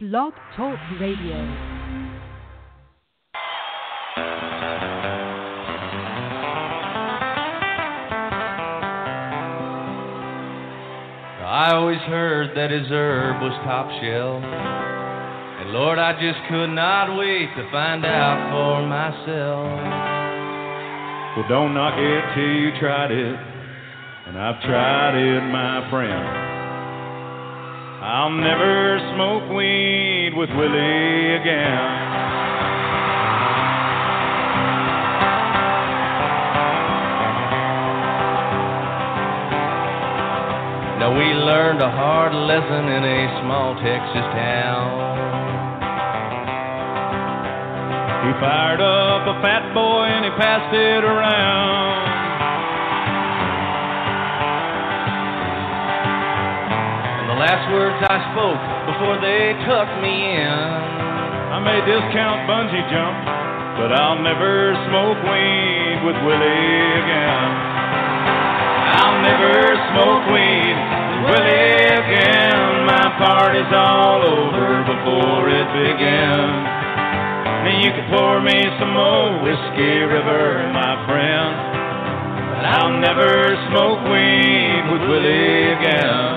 Blog Talk Radio. I always heard that his herb was top shelf. And Lord, I just could not wait to find out for myself. Well, don't knock it till you tried it. And I've tried it, my friend. I'll never smoke weed with Willie again. Now we learned a hard lesson in a small Texas town. He fired up a fat boy and he passed it around. Last words I spoke before they tucked me in. I may discount bungee jump, but I'll never smoke weed with Willie again. I'll never smoke weed with Willie again. My party's all over before it begins. And you can pour me some more whiskey river, my friend. But I'll never smoke weed with Willie again.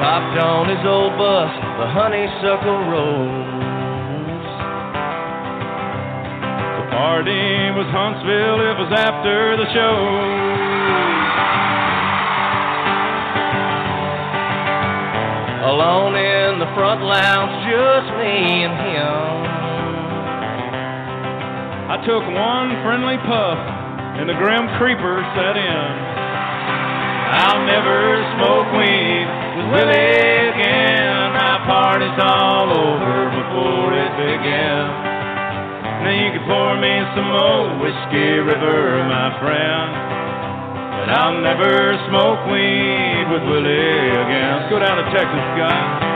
Hopped on his old bus, the honeysuckle rose. The party was Huntsville, it was after the show. Alone in the front lounge, just me and him. I took one friendly puff, and the grim creeper set in. I'll never smoke weed Willie again. My party's all over before it begins. Now you can pour me some more whiskey river, my friend. But I'll never smoke weed with Willie again. Let's go down to Texas, guys.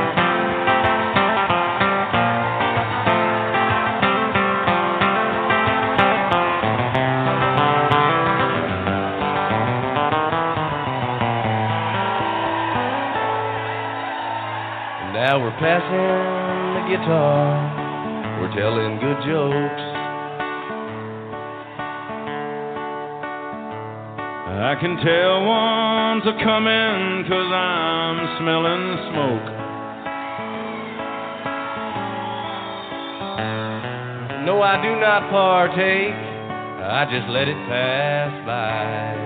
Now we're passing the guitar, we're telling good jokes. I can tell one's a coming cause I'm smelling smoke. No, I do not partake, I just let it pass by.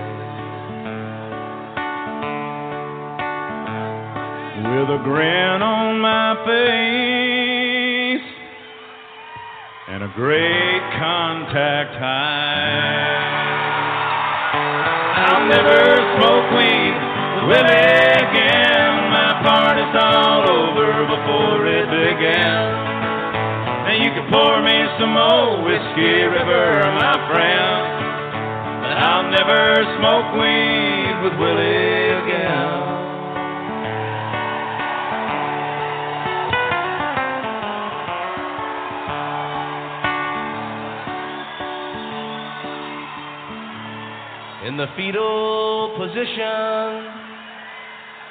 With a grin on my face and a great contact high. I'll never smoke weed with again. My party's all over before it began. Now you can pour me some more whiskey river, my friend. But I'll never smoke weed with Willie In the fetal position,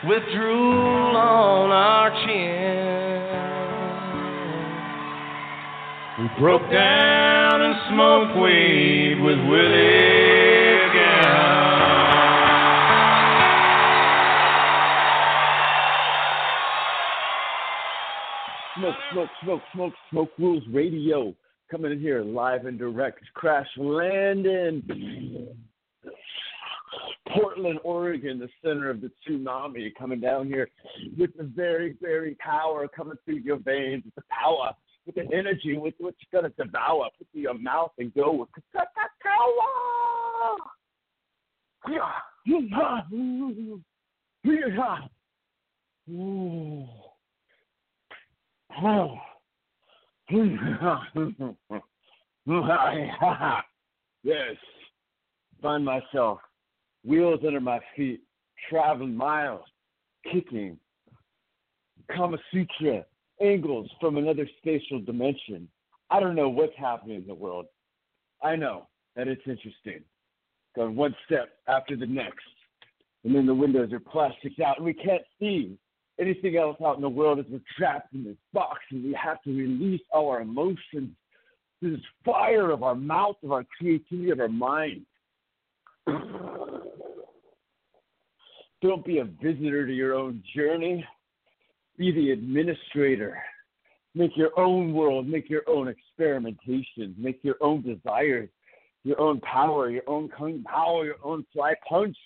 with drool on our chin. We broke down and smoked weed with Willie again. Smoke, smoke, smoke, smoke, smoke rules radio coming in here live and direct. Crash landing. Portland, Oregon, the center of the tsunami, coming down here with the very, very power coming through your veins, with the power, with the energy, with what you're gonna devour. Put to your mouth and go with yes, find myself wheels under my feet, traveling miles, kicking Kama Sutra angles from another spatial dimension. I don't know what's happening in the world. I know that it's interesting. Going one step after the next. And then the windows are plastic out, and we can't see anything else out in the world as we're trapped in this box, and we have to release all our emotions this fire of our mouth, of our creativity, of our mind. Don't be a visitor to your own journey. Be the administrator. Make your own world. Make your own experimentations. Make your own desires, your own power, your own kung power, your own fly punch.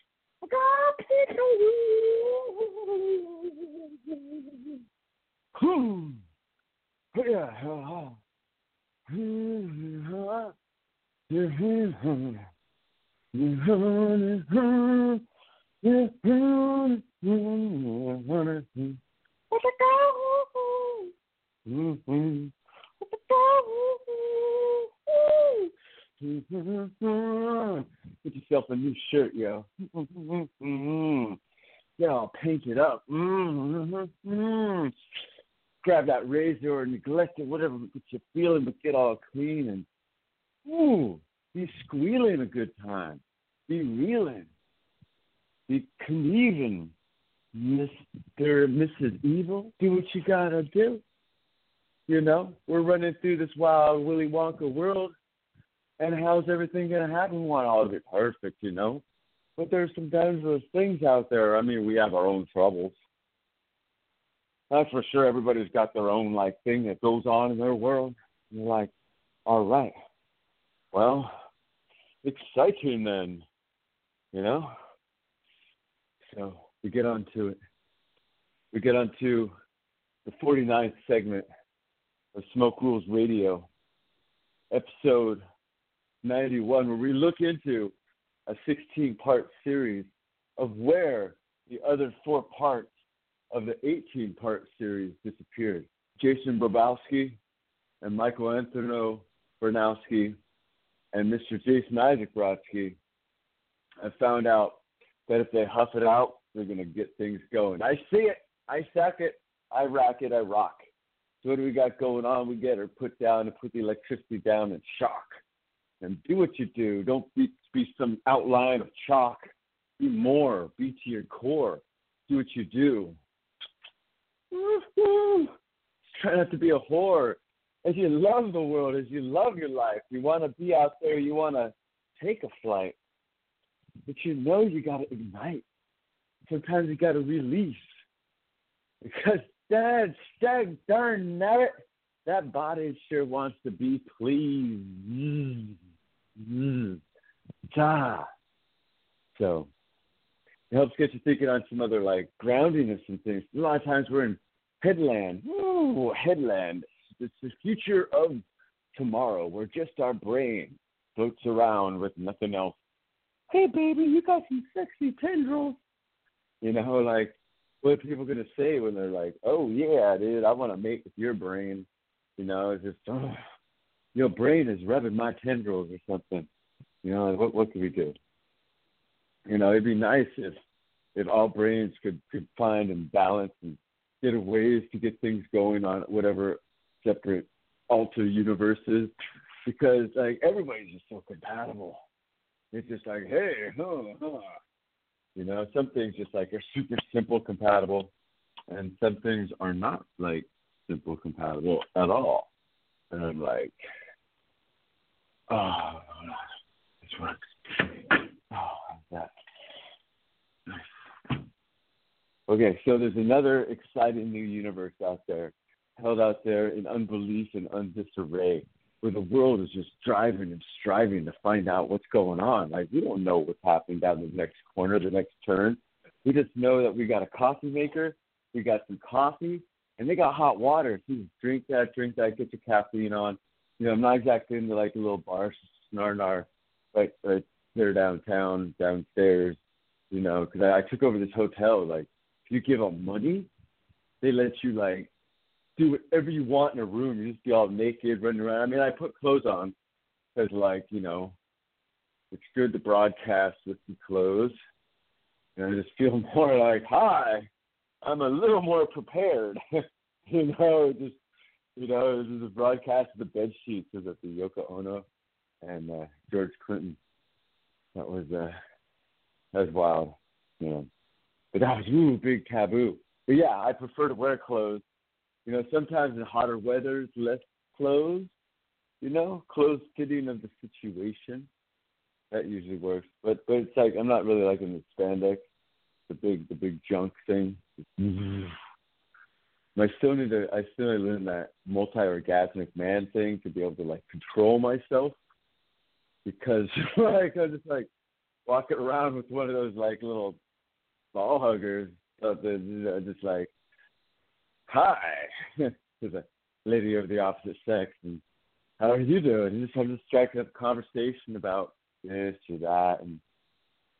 Get yourself a new shirt, yo. Get all painted up. Grab that razor or neglect it, whatever gets you feeling, but get all clean and ooh, be squealing a good time. Be reeling. Be conniving. Mr. Mrs. Evil, do what you gotta do. You know, we're running through this wild Willy Wonka world, and how's everything gonna happen? We want all of it perfect, you know. But there's some dangerous things out there. I mean, we have our own troubles. That's for sure. Everybody's got their own like thing that goes on in their world. And you're like, all right, well, exciting then, you know. So we get on to it. We get on to the 49th segment of Smoke Rules Radio, episode 91, where we look into a 16 part series of where the other four parts of the 18 part series disappeared. Jason Brabowski and Michael Anthony Bernowski and Mr. Jason Isaac Brodsky have found out that if they huff it out, they're going to get things going. I see it. I suck it. I rock it. I rock. So what do we got going on? We get her put down and put the electricity down and shock. And do what you do. Don't be, be some outline of chalk. Be more. Be to your core. Do what you do. Try not to be a whore. As you love the world, as you love your life, you want to be out there, you want to take a flight. But you know you got to ignite. Sometimes you got to release. Because that stag darn it, that body sure wants to be pleased. So it helps get you thinking on some other like groundiness and things. A lot of times we're in headland. Ooh, headland. It's the future of tomorrow where just our brain floats around with nothing else. Hey baby, you got some sexy tendrils. You know, like what are people gonna say when they're like, "Oh yeah, dude, I want to mate with your brain," you know, it's just, oh, your brain is rubbing my tendrils or something. You know, what what could we do? You know, it'd be nice if if all brains could could find and balance and get ways to get things going on whatever separate alter universes, because like everybody's just so compatible. It's just like, hey, huh, huh. You know, some things just like are super simple compatible, and some things are not like simple compatible at all. And I'm like, oh, this works. Oh, that. Nice. Okay, so there's another exciting new universe out there, held out there in unbelief and undisarray where the world is just driving and striving to find out what's going on. Like we don't know what's happening down the next corner, the next turn. We just know that we got a coffee maker, we got some coffee, and they got hot water. So you drink that, drink that, get your caffeine on. You know, I'm not exactly into like a little bar snarnar right right there downtown, downstairs. You know, because I, I took over this hotel. Like, if you give them money, they let you like do whatever you want in a room. You just be all naked, running around. I mean, I put clothes on because, like, you know, it's good to broadcast with the clothes. And I just feel more like, hi, I'm a little more prepared. you know, just, you know, this is a broadcast of the bed sheets of the Yoko Ono and uh, George Clinton. That was, uh, that was wild. you know. But that was ooh big taboo. But yeah, I prefer to wear clothes. You know, sometimes in hotter weather, less clothes. You know, clothes fitting of the situation. That usually works. But but it's like I'm not really liking the spandex, the big the big junk thing. I still need to I still need to learn that multi orgasmic man thing to be able to like control myself because like I'm just like walking around with one of those like little ball huggers something uh, just like hi to the lady of the opposite sex and how are you doing? And just I'm just striking up a conversation about this or that and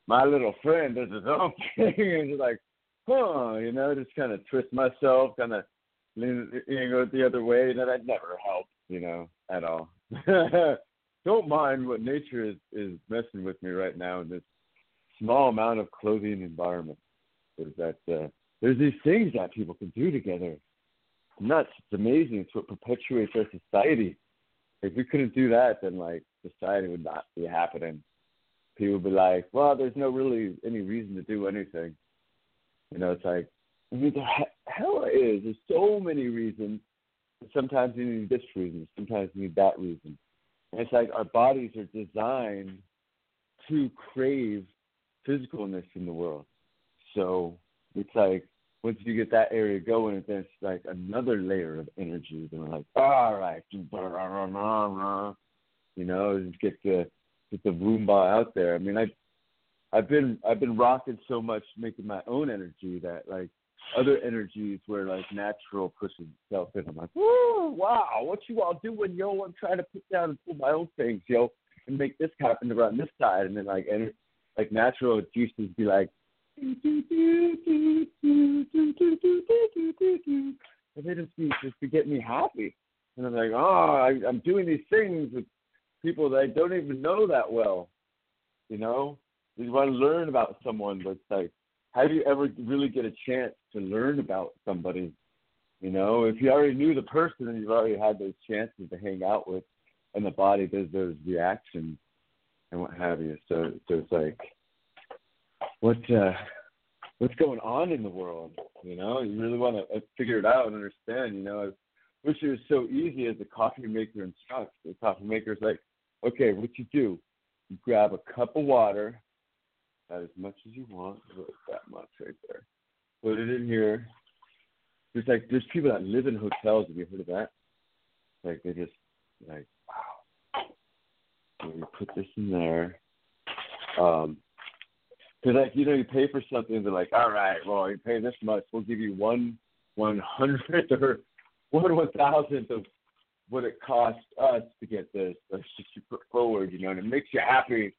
my little friend does his own thing and just like huh, you know, just kind of twist myself, kind of lean, you know, go the other way, and that never helps, you know, at all. Don't mind what nature is is messing with me right now in this small amount of clothing environment. Is that uh, there's these things that people can do together. nuts. It's amazing. It's what perpetuates our society. If we couldn't do that, then like society would not be happening. People would be like, well, there's no really any reason to do anything. You know, it's like, I mean, the hell is. There's so many reasons. Sometimes you need this reason. Sometimes you need that reason. And it's like our bodies are designed to crave physicalness in the world. So it's like once you get that area going, then it's like another layer of energy. We're like, all right, you know, just get the get the Roomba out there. I mean, I I've been I've been rocking so much making my own energy that like other energies where like natural pushes itself in. I'm like, woo, wow, what you all doing, yo? I'm trying to put down and pull my own things, yo, and make this happen around this side, and then like and like natural juices be like, and they just be just to get me happy, and I'm like, oh, I, I'm doing these things with people that I don't even know that well, you know, you want to learn about someone, but it's like, how do you ever really get a chance to learn about somebody? You know, if you already knew the person and you've already had those chances to hang out with, and the body does those reactions and what have you. So, so it's like, what, uh, what's going on in the world? You know, you really want to uh, figure it out and understand. You know, I wish it was so easy as the coffee maker instructs. The coffee maker's like, okay, what you do? You grab a cup of water, as much as you want. that much right there. Put it in here. There's like there's people that live in hotels. Have you heard of that? Like they just like wow. You put this in there. Um, because like you know you pay for something. They're like, all right, well you pay this much. We'll give you one one hundredth or one one thousandth of what it costs us to get this. Let's just put forward, you know, and it makes you happy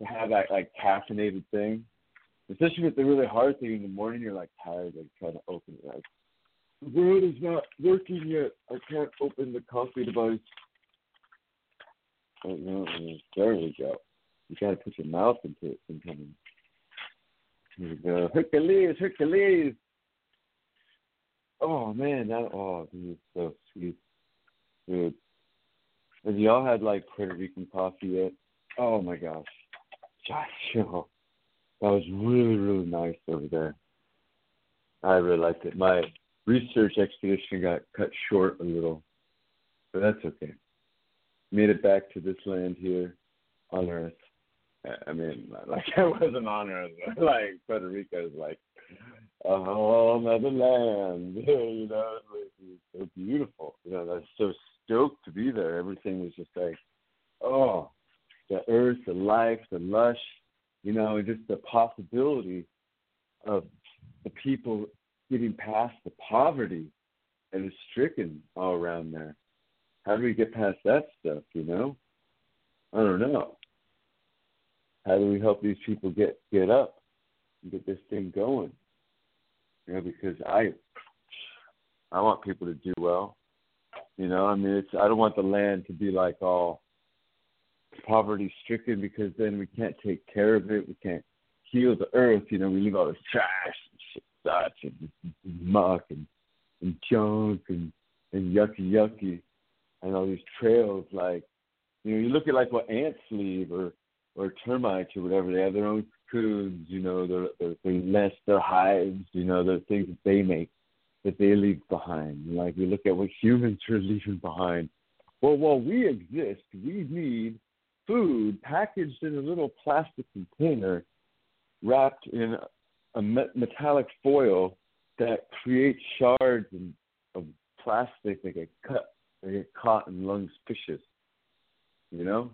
to have that like caffeinated thing. Especially with the really hard thing in the morning, you're like tired, like trying to open it. Like the world is not working yet. I can't open the coffee device. Oh no, there we go. You gotta put your mouth into it sometimes. Here. Hercules, Hercules. Oh man, that oh this is so sweet. Dude. Have y'all had like Puerto Rican coffee yet? Oh my gosh. Joshua. That was really, really nice over there. I really liked it. My research expedition got cut short a little, but that's okay. Made it back to this land here on Earth. I mean, like I wasn't on Earth, like Puerto Rico is like a whole other land. you know, it's so beautiful. You know, I was so stoked to be there. Everything was just like, oh, the earth, the life, the lush, you know, just the possibility of the people getting past the poverty that is stricken all around there. How do we get past that stuff, you know? I don't know. How do we help these people get get up and get this thing going? You know, because I I want people to do well. You know, I mean it's I don't want the land to be like all poverty stricken because then we can't take care of it. We can't heal the earth. You know, we leave all this trash and shit, such and muck and, and junk and, and yucky yucky and all these trails like you know, you look at like what ants leave or or termites or whatever, they have their own raccoons, you know, their, their, their nest, their hives, you know, the things that they make, that they leave behind. Like we look at what humans are leaving behind. Well, while we exist, we need food packaged in a little plastic container wrapped in a metallic foil that creates shards of plastic that get cut, they get caught in lungs fishes. You know,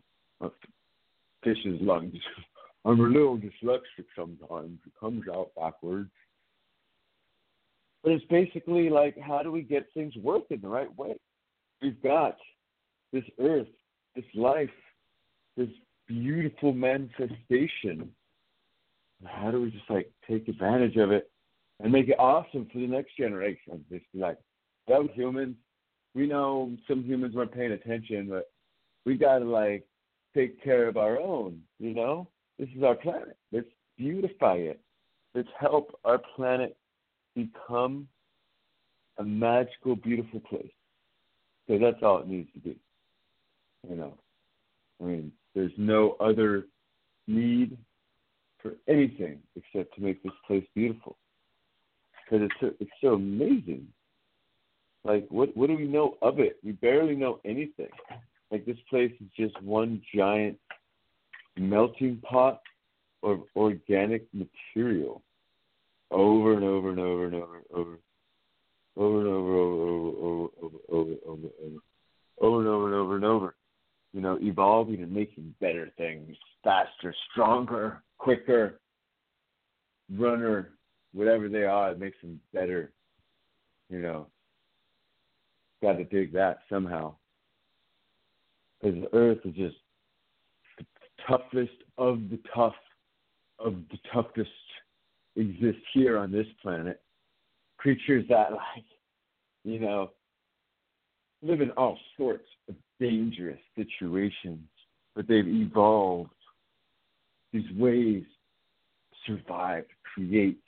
fish's lungs. I'm a little dyslexic sometimes. It comes out backwards. But it's basically like, how do we get things working the right way? We've got this earth, this life, this beautiful manifestation. How do we just like take advantage of it and make it awesome for the next generation? Just like, those humans, we know some humans weren't paying attention, but we got to like take care of our own, you know? This is our planet. Let's beautify it. Let's help our planet become a magical, beautiful place. So that's all it needs to be. You know, I mean, there's no other need for anything except to make this place beautiful because it's so, it's so amazing. Like, what what do we know of it? We barely know anything like this place is just one giant melting pot of organic material over and over and over and over and over over and over over over over over over over and over and over and over. You know evolving and making better things faster stronger quicker runner whatever they are it makes them better you know. Got to dig that somehow because the earth is just the toughest of the tough of the toughest exist here on this planet. Creatures that like, you know, live in all sorts of dangerous situations, but they've evolved these ways to survive, to create,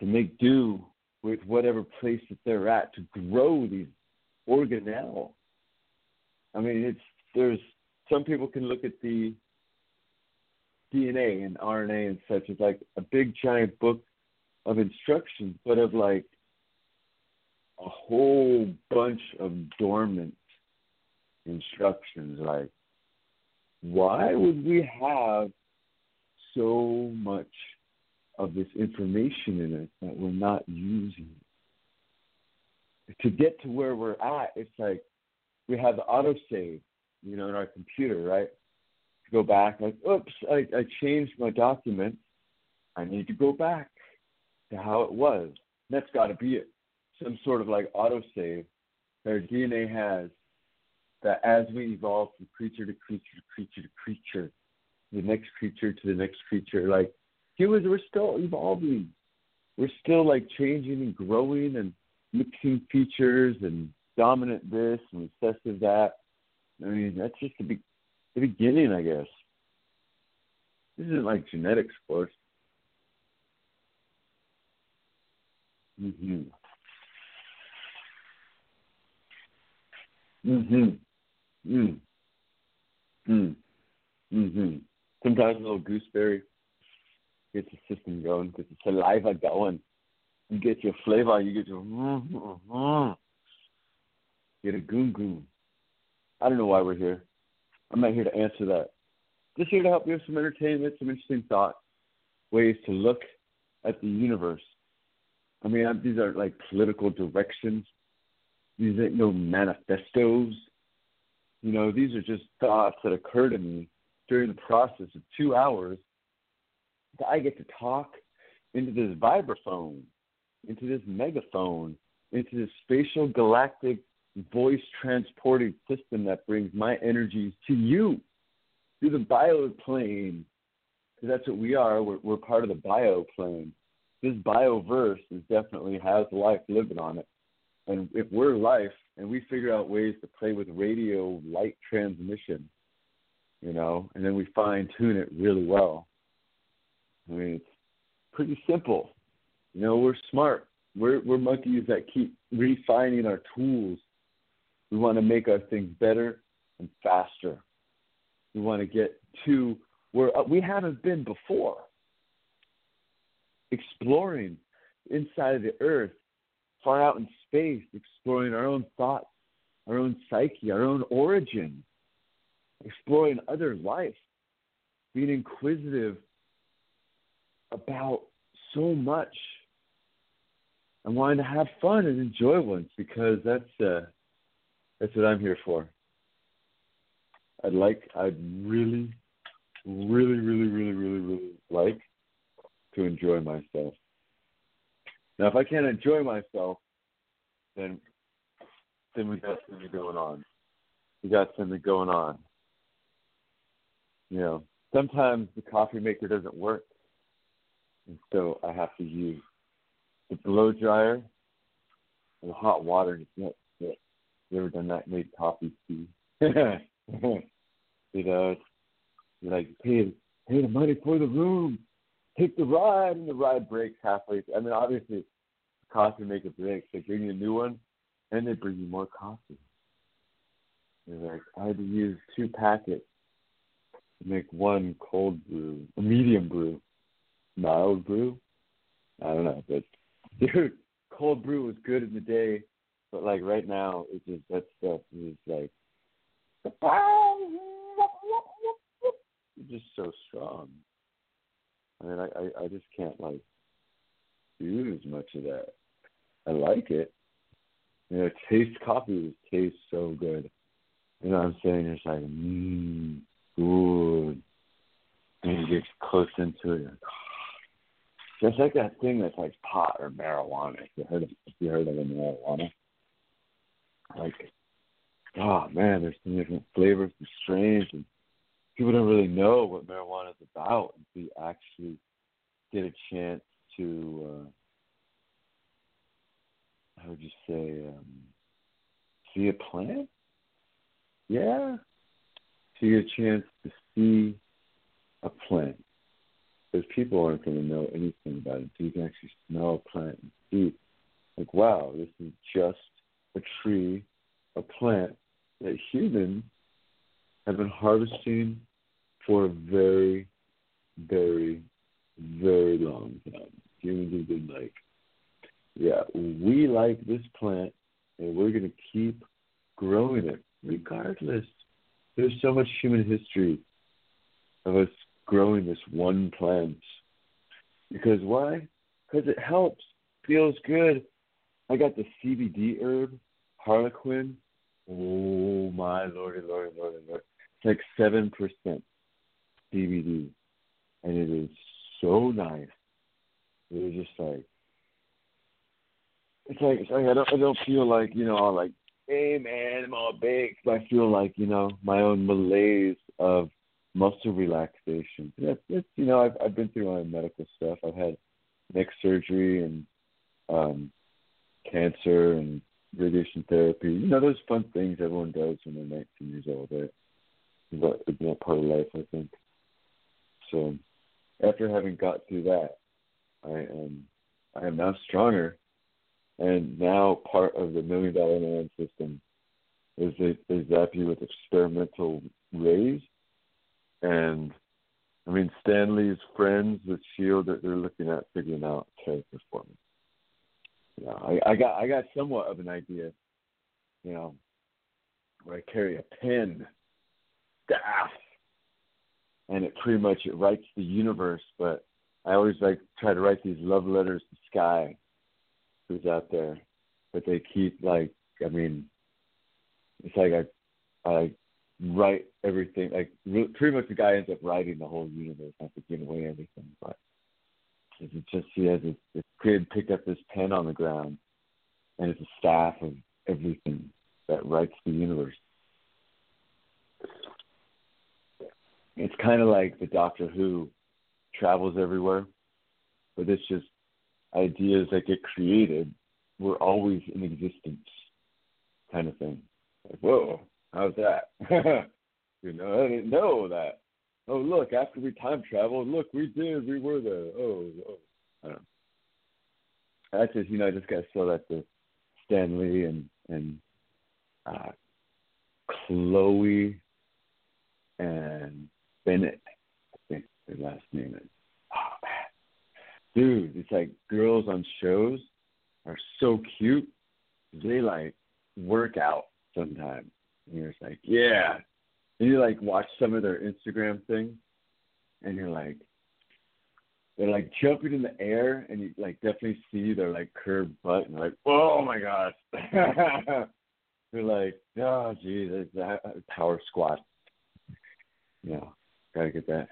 to make do with whatever place that they're at, to grow these organelles I mean, it's there's some people can look at the DNA and RNA and such as like a big giant book of instructions, but of like a whole bunch of dormant instructions. Like, why would we have so much of this information in it that we're not using? To get to where we're at, it's like we have the autosave, you know, in our computer, right? To go back, like, oops, I, I changed my document. I need to go back to how it was. That's got to be it. Some sort of like autosave that our DNA has that as we evolve from creature to creature to creature to creature, the next creature to the next creature, like humans, we're still evolving. We're still like changing and growing and mixing features and dominant this and recessive that. I mean, that's just the, be- the beginning, I guess. This isn't like genetics, of course. Mhm. Mhm. Mm. Mm. Mhm. Sometimes a little gooseberry gets the system going, gets the saliva going. You get your flavor, you get your. Mm-hmm. Get a goon goon. I don't know why we're here. I'm not here to answer that. Just here to help you with some entertainment, some interesting thoughts, ways to look at the universe. I mean, these aren't like political directions. These ain't no manifestos. You know, these are just thoughts that occur to me during the process of two hours. That I get to talk into this vibraphone, into this megaphone, into this spatial galactic voice transporting system that brings my energies to you through the bioplane. Because that's what we are. We're, we're part of the bioplane. This bioverse is definitely has life living on it. And if we're life and we figure out ways to play with radio light transmission, you know, and then we fine tune it really well. I mean, it's pretty simple. You know, we're smart. We're we're monkeys that keep refining our tools we want to make our things better and faster. We want to get to where uh, we haven't been before. exploring inside of the earth, far out in space, exploring our own thoughts, our own psyche, our own origin, exploring other life, being inquisitive about so much and wanting to have fun and enjoy once because that's uh, that's what I'm here for. I'd like I'd really, really, really, really, really, really like to enjoy myself. Now if I can't enjoy myself, then then we got something going on. We got something going on. You know, sometimes the coffee maker doesn't work. And so I have to use the blow dryer and the hot water to get. You ever done that? Made coffee tea. you know, you're like, pay, pay the money for the room. Take the ride, and the ride breaks halfway. I mean, obviously, coffee maker breaks. They bring you a new one, and they bring you more coffee. You're like, I had to use two packets to make one cold brew, a medium brew, mild brew. I don't know, but dude, cold brew was good in the day, but like right now, it's just that stuff is like just so strong. I mean, I, I I just can't like do as much of that. I like it. You know, taste coffee tastes so good. You know what I'm saying? It's like, mmm, good. And you get close into it. Just like that thing that's like pot or marijuana. If you heard of if you heard of the marijuana. Like oh man, there's some different flavors and strains and people don't really know what marijuana is about until you actually get a chance to uh how would you say, um see a plant? Yeah. Get a chance to see a plant because people aren't going to know anything about it. So you can actually smell a plant and see, like, wow, this is just a tree, a plant that humans have been harvesting for a very, very, very long time. Humans have been like, yeah, we like this plant and we're going to keep growing it regardless. There's so much human history of us growing this one plant. Because why? Because it helps, feels good. I got the CBD herb, Harlequin. Oh my lordy, lordy, lordy, lordy. It's like seven percent CBD, and it is so nice. It is just like it's like, it's like I don't I don't feel like you know like hey man I'm all big, I feel like you know my own malaise of muscle relaxation. That's, that's you know I've I've been through my medical stuff. I've had neck surgery and um, cancer and radiation therapy. You know those fun things everyone does when they're 19 years old. Right? But it's not part of life, I think. So after having got through that, I am I am now stronger, and now part of the Million Dollar Man system is they, they zap you with experimental rays and I mean, Stan Lee's friends with Shield that they're looking at figuring out characters me. Yeah, I, I got I got somewhat of an idea, you know, where I carry a pen, staff, and it pretty much it writes the universe. But I always like try to write these love letters to Sky, who's out there. But they keep like I mean, it's like I I write everything. Like pretty much, the guy ends up writing the whole universe, to give away everything. But it's just he has this, this kid pick up this pen on the ground, and it's a staff of everything that writes the universe. It's kind of like the Doctor Who travels everywhere, but it's just ideas that get created were always in existence, kind of thing. Like, whoa, How's that? you know, I didn't know that. Oh, look, after we time traveled, look, we did, we were there. Oh, oh. I don't know. Just, you know, I just got to show that to Stan Lee and and uh, Chloe and Bennet. I think their last name is. Oh dude, it's like girls on shows are so cute. They like work out sometimes. And you're just like, yeah. You like watch some of their Instagram things, and you're like, they're like jumping in the air, and you like definitely see their like curved butt, and like, oh my gosh. they're like, oh geez, it's a power squat. Know, gotta get that.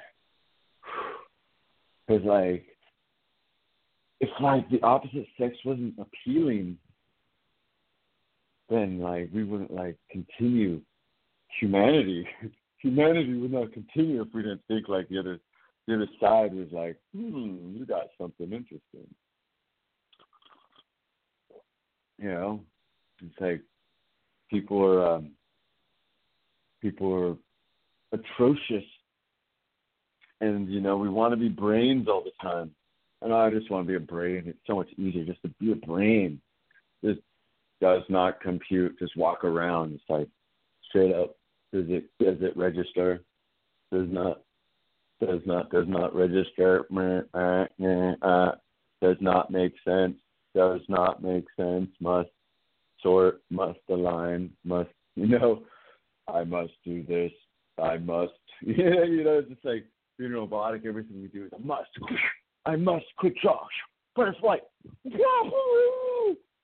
Cause like, if like the opposite sex wasn't appealing, then like we wouldn't like continue humanity. humanity would not continue if we didn't think like the other the other side was like, hmm, you got something interesting. You know, it's like people are um, people are atrocious, and you know we want to be brains all the time. And I just want to be a brain. It's so much easier just to be a brain. Just does not compute. Just walk around. It's like straight up. Does it does it register? Does not does not does not register. Does not make sense. Does not make sense. Must sort. Must align. Must you know. I must do this. I must. Yeah, you know, it's just like being robotic. Everything we do is a must. I must quick draw. First flight.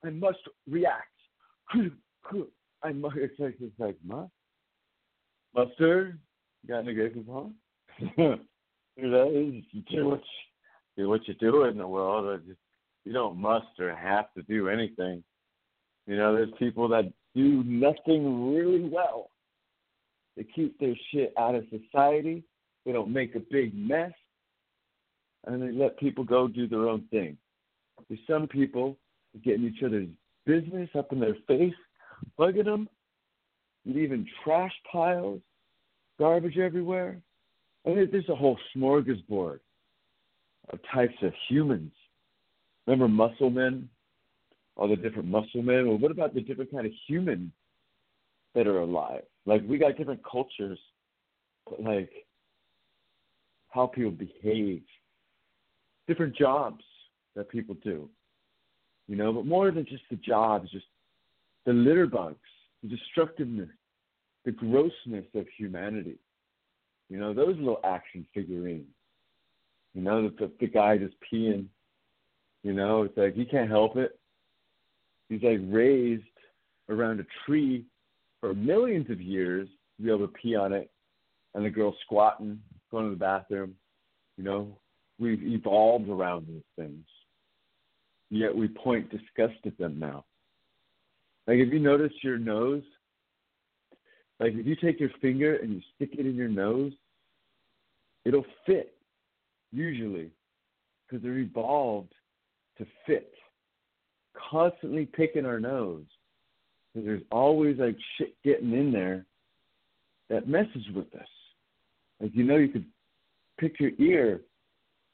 I must react. I must. It's like it's like must. Mustard. Got any good from you know, you do what you, do what you do in the world. You don't must or have to do anything. You know, there's people that do nothing really well. They keep their shit out of society. They don't make a big mess, and they let people go do their own thing. There's some people getting each other's business up in their face, bugging them, leaving trash piles, garbage everywhere. I mean, there's a whole smorgasbord of types of humans. Remember muscle men? All the different muscle men? Well, what about the different kind of humans that are alive? Like, we got different cultures, like how people behave, different jobs that people do, you know, but more than just the jobs, just the litter bugs, the destructiveness, the grossness of humanity. You know, those little action figurines. You know, the, the, guy just peeing. You know, it's like he can't help it. He's like raised around a tree for millions of years to be able to pee on it, and the girl squatting, going to the bathroom. You know, we've evolved around these things. Yet we point disgust at them now. Like, have you noticed your nose like if you take your finger and you stick it in your nose, it'll fit usually because they're evolved to fit. Constantly picking our nose because there's always like shit getting in there that messes with us. Like you know, you could pick your ear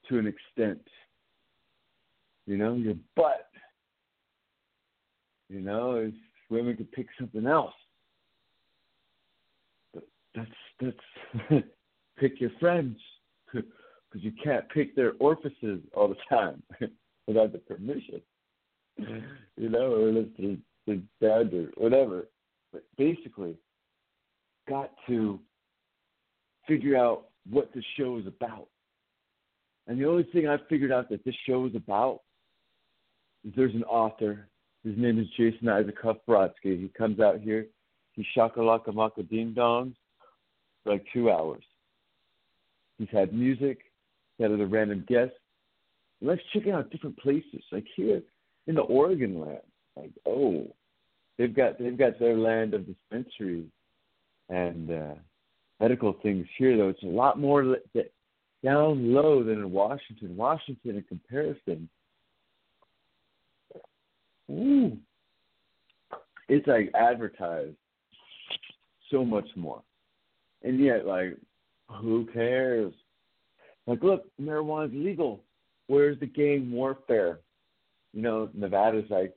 to an extent. You know, your butt. You know, if women could pick something else that's that's pick your friends because you can't pick their orifices all the time without the permission. Mm-hmm. You know, or it's the dad or whatever. But basically, got to figure out what the show is about. And the only thing I've figured out that this show is about is there's an author. His name is Jason Isaacoff Brodsky. He comes out here. He shakalaka maka ding dongs for like two hours. He's had music, he had other random guests. And let's check out different places. Like here in the Oregon land, like oh, they've got they've got their land of dispensaries and uh, medical things here. Though it's a lot more down low than in Washington. Washington, in comparison, ooh, it's like advertised so much more. And yet, like, who cares? Like, look, marijuana's legal. Where's the gang warfare? You know, Nevada's like,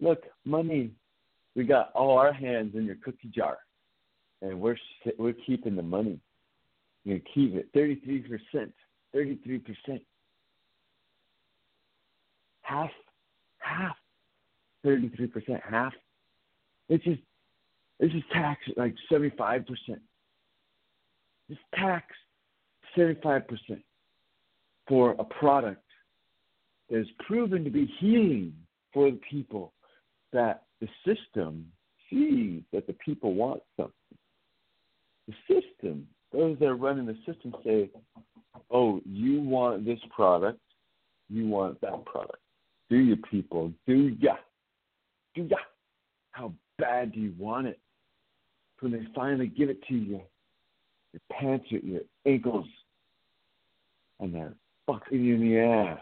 look, money. We got all our hands in your cookie jar, and we're we're keeping the money. You keep it, thirty three percent, thirty three percent. half, half, 33%, half. It's just, it's just tax like 75%. It's tax 75% for a product that is proven to be healing for the people that the system sees that the people want something. The system, those that are running the system say, oh, you want this product, you want that product. Do you people? Do ya? Do ya? How bad do you want it? When they finally give it to you, your pants, your, your ankles, and they're fucking you in the ass.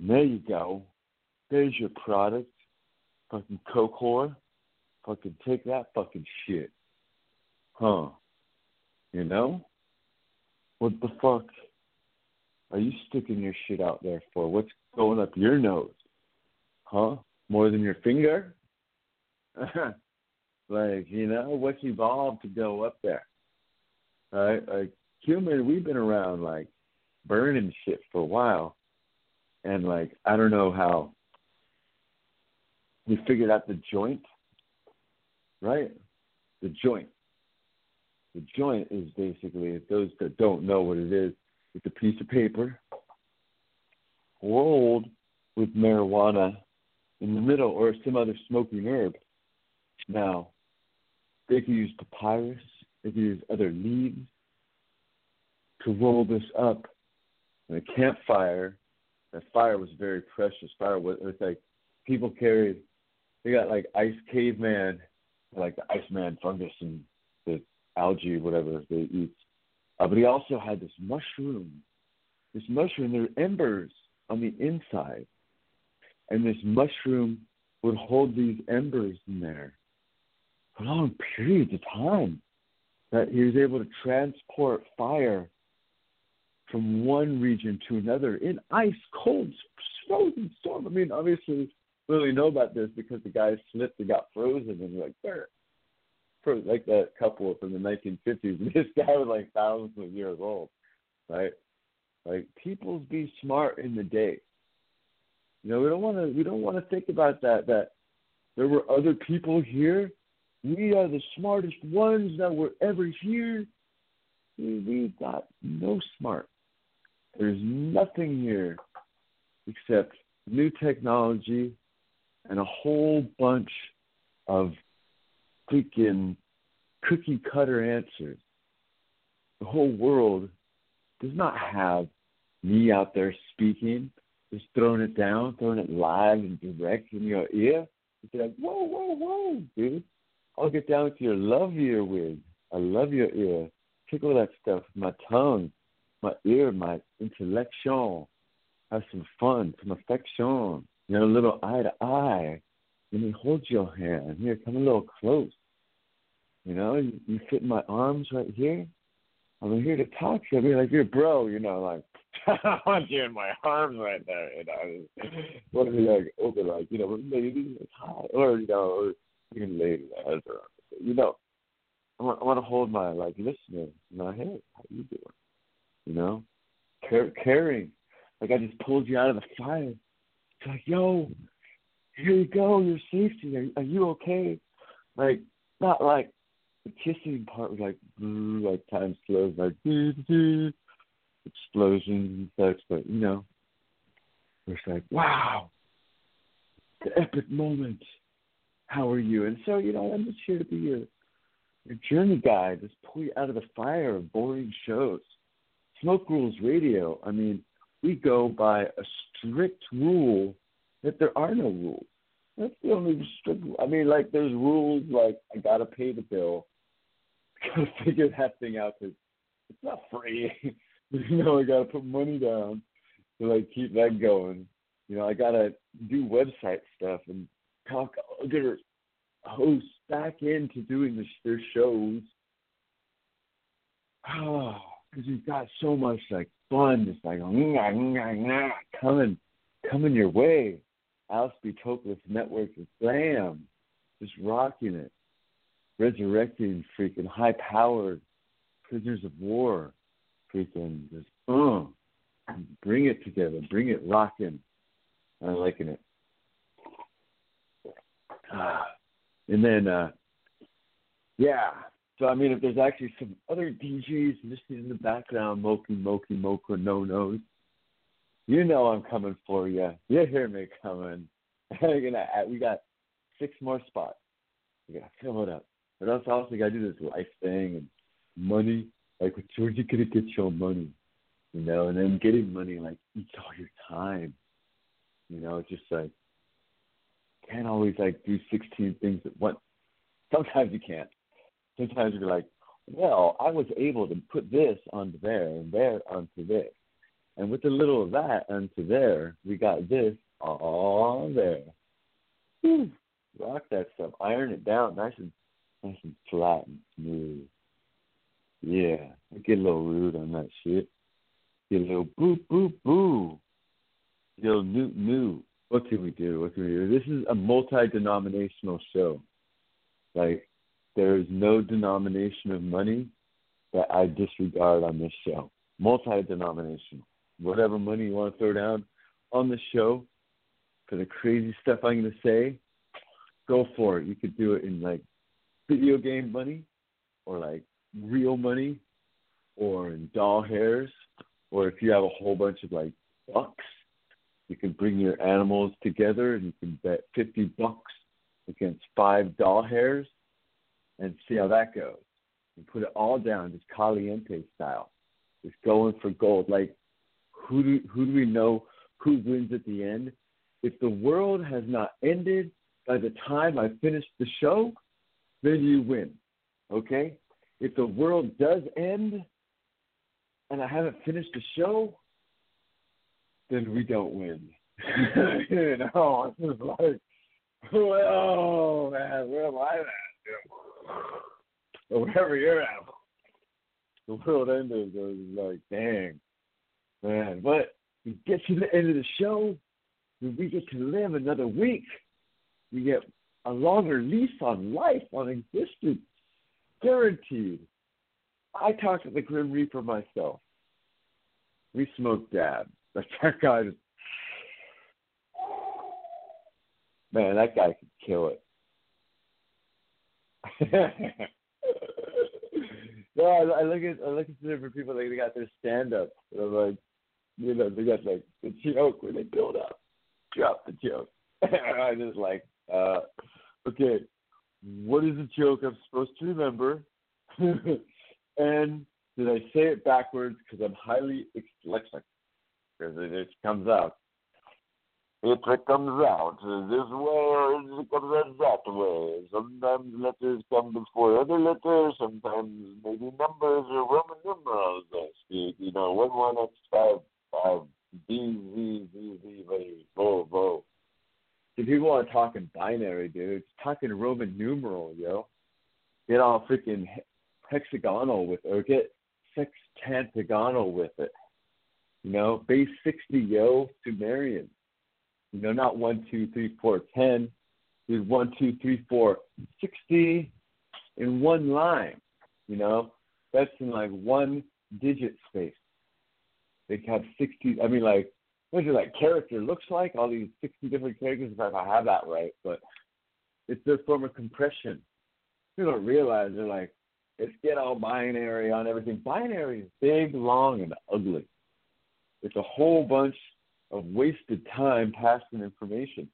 And there you go. There's your product. Fucking coke whore. Fucking take that fucking shit. Huh. You know? What the fuck are you sticking your shit out there for? What's going up your nose? Huh? More than your finger? like, you know, what's evolved to go up there? Right? Like human, we've been around like burning shit for a while. And like I don't know how we figured out the joint, right? The joint. The joint is basically, if those that don't know what it is, it's a piece of paper rolled with marijuana in the middle or some other smoking herb. Now, they could use papyrus, they could use other leaves to roll this up in a campfire. That fire was very precious. Fire was, it was like people carried, they got like ice caveman, like the Iceman fungus and the algae, whatever they eat. Uh, but he also had this mushroom. This mushroom, there are embers on the inside. And this mushroom would hold these embers in there for long periods of time. That he was able to transport fire from one region to another in ice cold, frozen storm. I mean, obviously, we only know about this because the guy slipped and got frozen, and like, where? For like that couple from the 1950s. And This guy was like thousands of years old, right? Like, people be smart in the day. You know, we don't want to. We don't want to think about that. That there were other people here. We are the smartest ones that were ever here. We, we got no smart. There's nothing here except new technology and a whole bunch of freaking cookie cutter answers. The whole world does not have me out there speaking, just throwing it down, throwing it live and direct in your ear. It's like, whoa, whoa, whoa, dude. I'll get down with your love ear wig. I love your ear. Tickle that stuff my tongue my ear, my intellection. Have some fun, some affection. You know, a little eye to eye. Let me hold your hand. Here, come a little close. You know, you, you fit in my arms right here. I'm here to talk to you. I mean, like you're bro, you know, like I want you in my arms right there. You know, what if you like open like you know, maybe it's hot, or you know, you lay the. You know, I want, I want to hold my like listener in my head. How you doing? you know, Car- caring. Like I just pulled you out of the fire. It's like, yo, here you go, you're safety. Are, are you okay? Like, not like the kissing part was like, like time slows, like explosions and such. But you know, it's like, wow, the epic moment. How are you? And so, you know, I'm just here to be your your journey guide, just pull you out of the fire of boring shows. Smoke Rules Radio, I mean, we go by a strict rule that there are no rules. That's the only strict. I mean, like there's rules like I gotta pay the bill, I gotta figure that thing out because it's not free. you know, I gotta put money down to like keep that going. You know, I gotta do website stuff and talk other hosts back into doing the, their shows. Oh, because you've got so much like fun, just like coming coming your way. Alice B. Toklas Network is blam, just rocking it, resurrecting freaking high powered prisoners of war, freaking just uh, bring it together, bring it rocking. I'm liking it. And then, uh, yeah. So I mean, if there's actually some other DJs listening in the background, Moki Moki Mocha No Nos, you know I'm coming for you. You hear me coming. Gonna we got six more spots. We gotta fill it up. But also, also gotta do this life thing and money. Like, where's you gonna get your money? You know, and then getting money like eats all your time. You know, it's just like can't always like do 16 things at once. Sometimes you can't. Sometimes you're like, well, I was able to put this onto there and there onto this. And with a little of that onto there, we got this all there. Whew. Rock that stuff. Iron it down nice and nice and flat and smooth. Yeah. I get a little rude on that shit. Get a little boo boo boo. Get a little new new. What can we do? What can we do? This is a multi denominational show. Like there is no denomination of money that I disregard on this show. Multi denominational. Whatever money you want to throw down on the show for the crazy stuff I'm going to say, go for it. You could do it in like video game money or like real money or in doll hairs or if you have a whole bunch of like bucks, you can bring your animals together and you can bet 50 bucks against five doll hairs and see how that goes. And put it all down, just caliente style, just going for gold. Like, who do who do we know who wins at the end? If the world has not ended by the time I finish the show, then you win. Okay? If the world does end and I haven't finished the show, then we don't win. you know, it's just like, well, man, where am I at? Or wherever you're at. The world ended. It was like, dang, man. But we get to the end of the show, we get to live another week. We get a longer lease on life, on existence, guaranteed. I talked to the Grim Reaper myself. We smoked dab. Like that guy man, that guy could kill it. no, I, I look at I look at the different people like they got their stand up. I'm like, you know, they got like the joke where they build up, drop the joke. I just like, uh, okay, what is the joke I'm supposed to remember? and did I say it backwards because I'm highly dyslexic? Because it, it comes out. It comes out this way or it comes out that way. Sometimes letters come before other letters. Sometimes maybe numbers or Roman numerals. Speak. You know, one one X five five B Z Z Z V Vo Vo. want to talk in binary, dude. It's talking Roman numeral, yo. Get all freaking hexagonal with it, or get sextantagonal with it. You know, base 60, yo, Sumerian. You know, not one, two, three, four, ten. There's one, two, three, four, sixty in one line. You know, that's in like one digit space. They have 60, I mean, like, what your like character looks like? All these 60 different characters, if I have that right, but it's their form of compression. People don't realize they're like, let's get all binary on everything. Binary is big, long, and ugly. It's a whole bunch of wasted time passing information,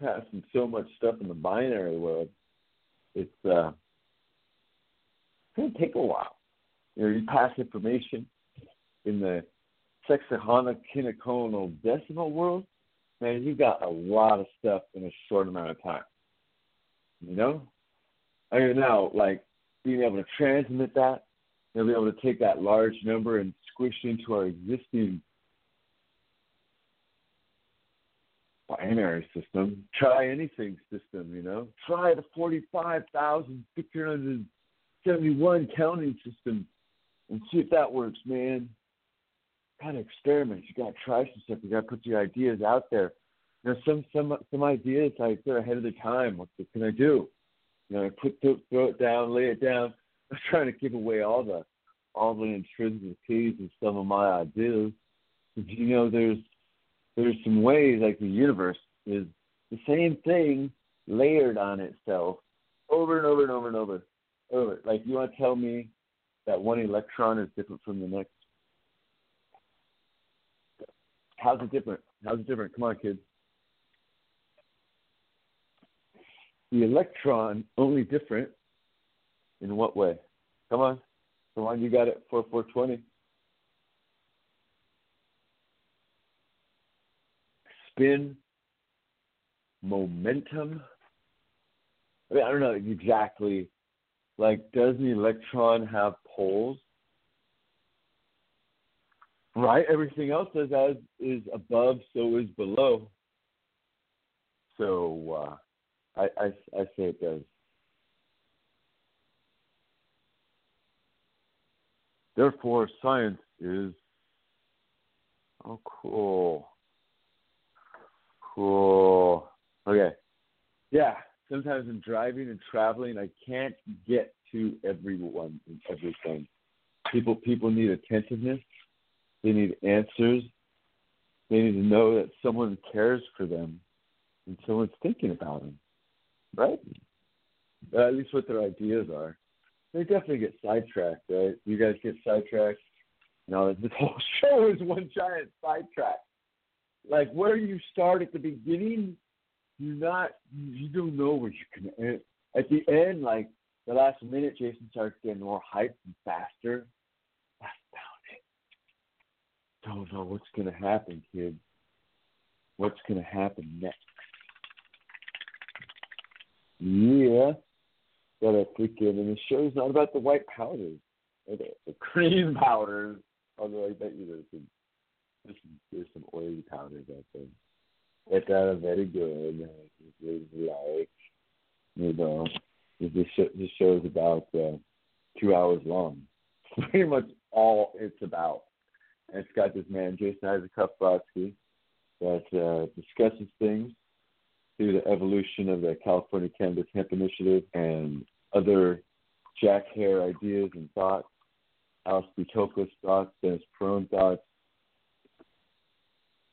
passing so much stuff in the binary world. It's uh, it's gonna take a while. You know, you pass information in the sexagonal decimal world, man, you got a lot of stuff in a short amount of time. You know? I mean now, like being able to transmit that, you be able to take that large number and squish into our existing binary system. Try anything system, you know. Try the 45,671 counting system and see if that works, man. Of experiment. You got to try some stuff. You got to put your ideas out there. You know, some some some ideas like they're ahead of the time. What can I do? You know, put throw it down, lay it down. I'm trying to give away all the all the intrinsic keys of some of my ideas. Did you know there's there's some ways like the universe is the same thing layered on itself over and over and over and over. Over. Like you want to tell me that one electron is different from the next? How's it different? How's it different? Come on, kids. The electron only different in what way? Come on. Come on, you got it. for four twenty. Spin, momentum. I mean, I don't know exactly. Like, does the electron have poles? Right. Everything else says as is above, so is below. So uh, I, I I say it does. Therefore, science is oh cool, cool. Okay, yeah. Sometimes in driving and traveling, I can't get to everyone and everything. People people need attentiveness. They need answers. They need to know that someone cares for them and someone's thinking about them, right? At least what their ideas are they definitely get sidetracked, right? You guys get sidetracked. You know, this whole show is one giant sidetrack. Like where you start at the beginning, you're not, you don't know where you can end. At the end, like the last minute, Jason starts getting more hyped and faster. That's about it. Don't know what's gonna happen, kid. What's gonna happen next? Yeah got a freaking and the show's not about the white powders or the, cream powders. Although I bet you there's some there's some, there's some oily powders out there. It's uh, very good. Like you know, this show, this show is about uh, two hours long. Pretty much all it's about. And it's got this man Jason Isaac Kufrotsky that uh, discusses things through the evolution of the California Cannabis Hemp Initiative and other Jack Herer ideas and thoughts, Alice B. Thoughts, Dennis Peron thoughts,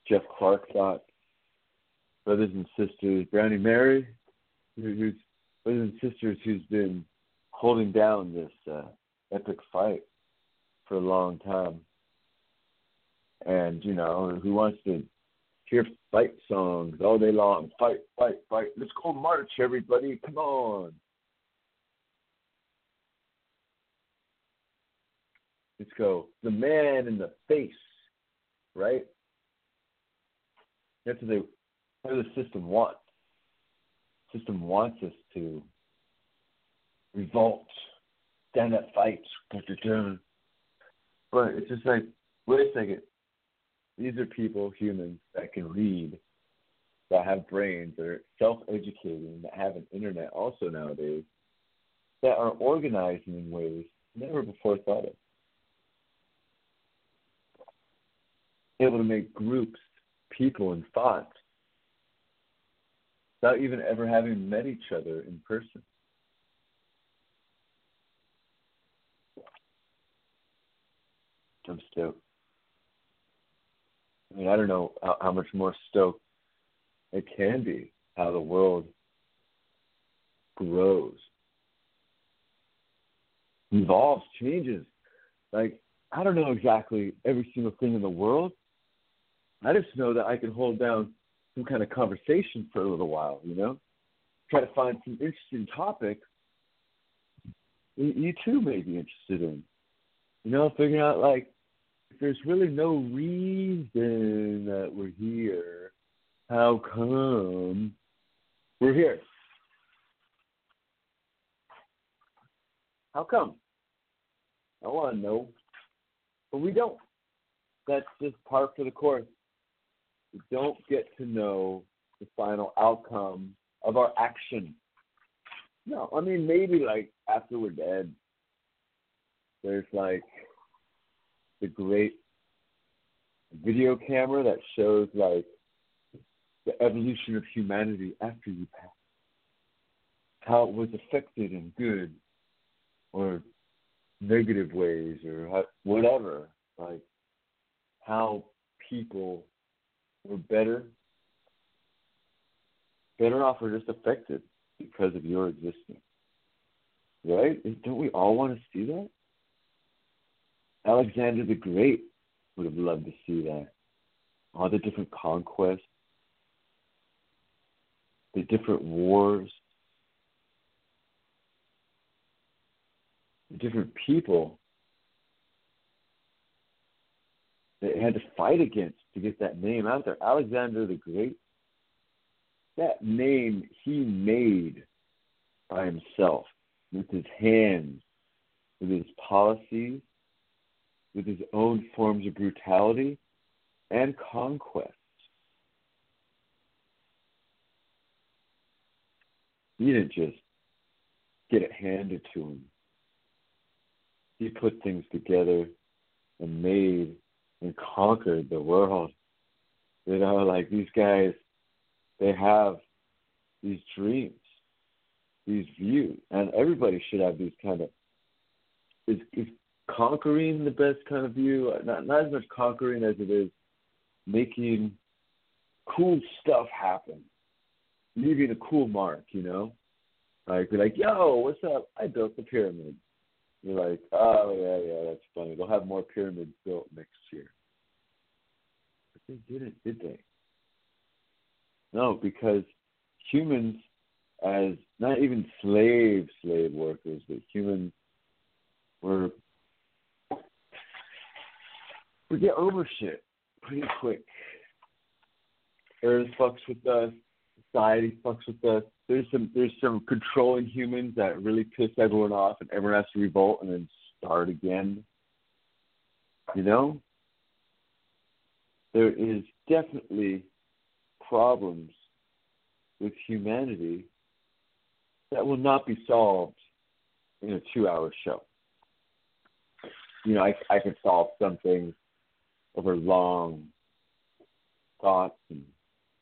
Jeff Clark thoughts, brothers and sisters, Brownie Mary, who's brothers and sisters who's been holding down this uh, epic fight for a long time. And, you know, who wants to hear fight songs all day long. Fight, fight, fight. Let's go march, everybody. Come on. Let's go. The man in the face, right? That's what, they, what the system wants. The system wants us to revolt, stand up fights, but it's just like, wait a second these are people, humans, that can read, that have brains, that are self educating, that have an internet also nowadays, that are organizing in ways never before thought of. Able to make groups, people, and thoughts without even ever having met each other in person. I'm stoked. I mean, I don't know how, how much more stoked it can be how the world grows, evolves, changes. Like, I don't know exactly every single thing in the world. I just know that I can hold down some kind of conversation for a little while, you know? Try to find some interesting topic you too may be interested in. You know, figuring out like if there's really no reason that we're here, how come we're here? How come? I want to know. But we don't. That's just part for the course. We don't get to know the final outcome of our action. No, I mean, maybe like after we're dead, there's like the great video camera that shows like the evolution of humanity after you pass, how it was affected in good or negative ways or whatever, like how people we're better better off or just affected because of your existence. Right? Don't we all want to see that? Alexander the Great would have loved to see that. All the different conquests, the different wars, the different people that had to fight against to get that name out there. Alexander the Great, that name he made by himself with his hands, with his policies, with his own forms of brutality and conquest. He didn't just get it handed to him. He put things together and made and conquered the world. You know, like these guys, they have these dreams, these views, and everybody should have these kind of. Is, is conquering the best kind of view? Not not as much conquering as it is making cool stuff happen, leaving a cool mark. You know, like be like, "Yo, what's up? I built the pyramid." You're like, "Oh yeah, yeah, that's funny. They'll have more pyramids built next year." But they didn't, did they? No, because humans, as not even slave slave workers, but humans were we get over shit pretty quick. Earth fucks with us, society fucks with us. There's some there's some controlling humans that really piss everyone off, and everyone has to revolt and then start again. You know, there is definitely problems with humanity that will not be solved in a two-hour show. You know, I I can solve some things over long thoughts and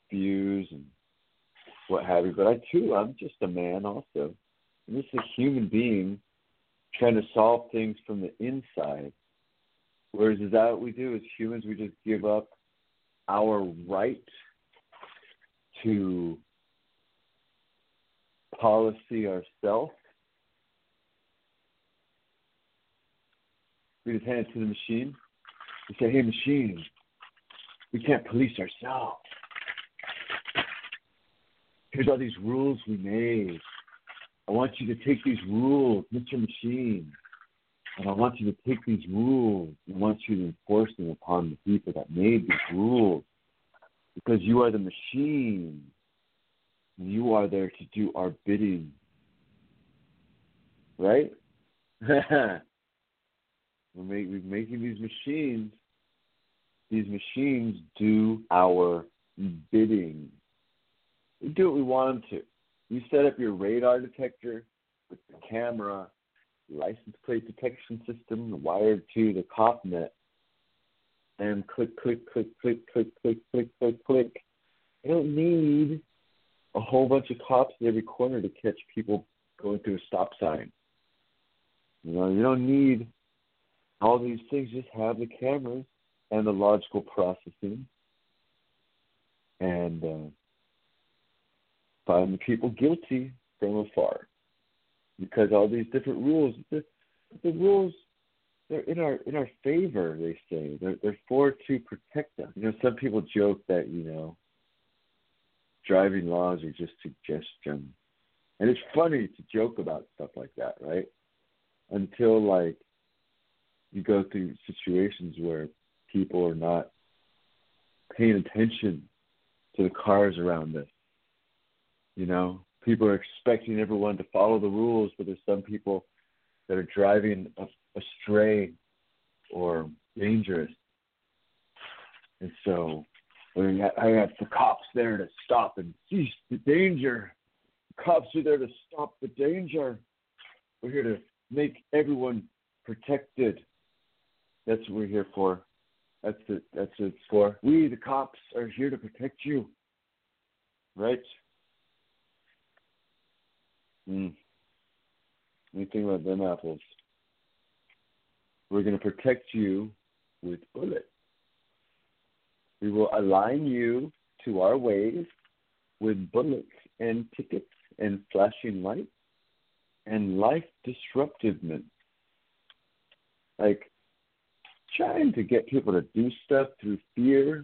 views and what have you. But I too, I'm just a man also. I'm just a human being trying to solve things from the inside. Whereas is that what we do as humans? We just give up our right to policy ourselves. We just hand it to the machine. We say, hey, machine, we can't police ourselves. Here's all these rules we made. I want you to take these rules, Mr. Machine, and I want you to take these rules and I want you to enforce them upon the people that made these rules because you are the machine and you are there to do our bidding. Right? we're, make, we're making these machines. These machines do our bidding. We do what we want them to. You set up your radar detector with the camera, license plate detection system wired to the cop net, and click, click, click, click, click, click, click, click, click. You don't need a whole bunch of cops in every corner to catch people going through a stop sign. You know, you don't need all these things. Just have the cameras and the logical processing, and uh, find the people guilty from afar. Because all these different rules, the, the rules, they're in our in our favor. They say they're they're for to protect us. You know, some people joke that you know driving laws are just suggestion. And it's funny to joke about stuff like that, right? Until like you go through situations where people are not paying attention to the cars around us. You know, people are expecting everyone to follow the rules, but there's some people that are driving astray or dangerous. And so we I have the cops there to stop and cease the danger. The cops are there to stop the danger. We're here to make everyone protected. That's what we're here for. That's it. That's what it's for. We, the cops, are here to protect you. Right? Hmm. Anything about them apples? We're going to protect you with bullets. We will align you to our ways with bullets and tickets and flashing lights and life disruptiveness. Like trying to get people to do stuff through fear.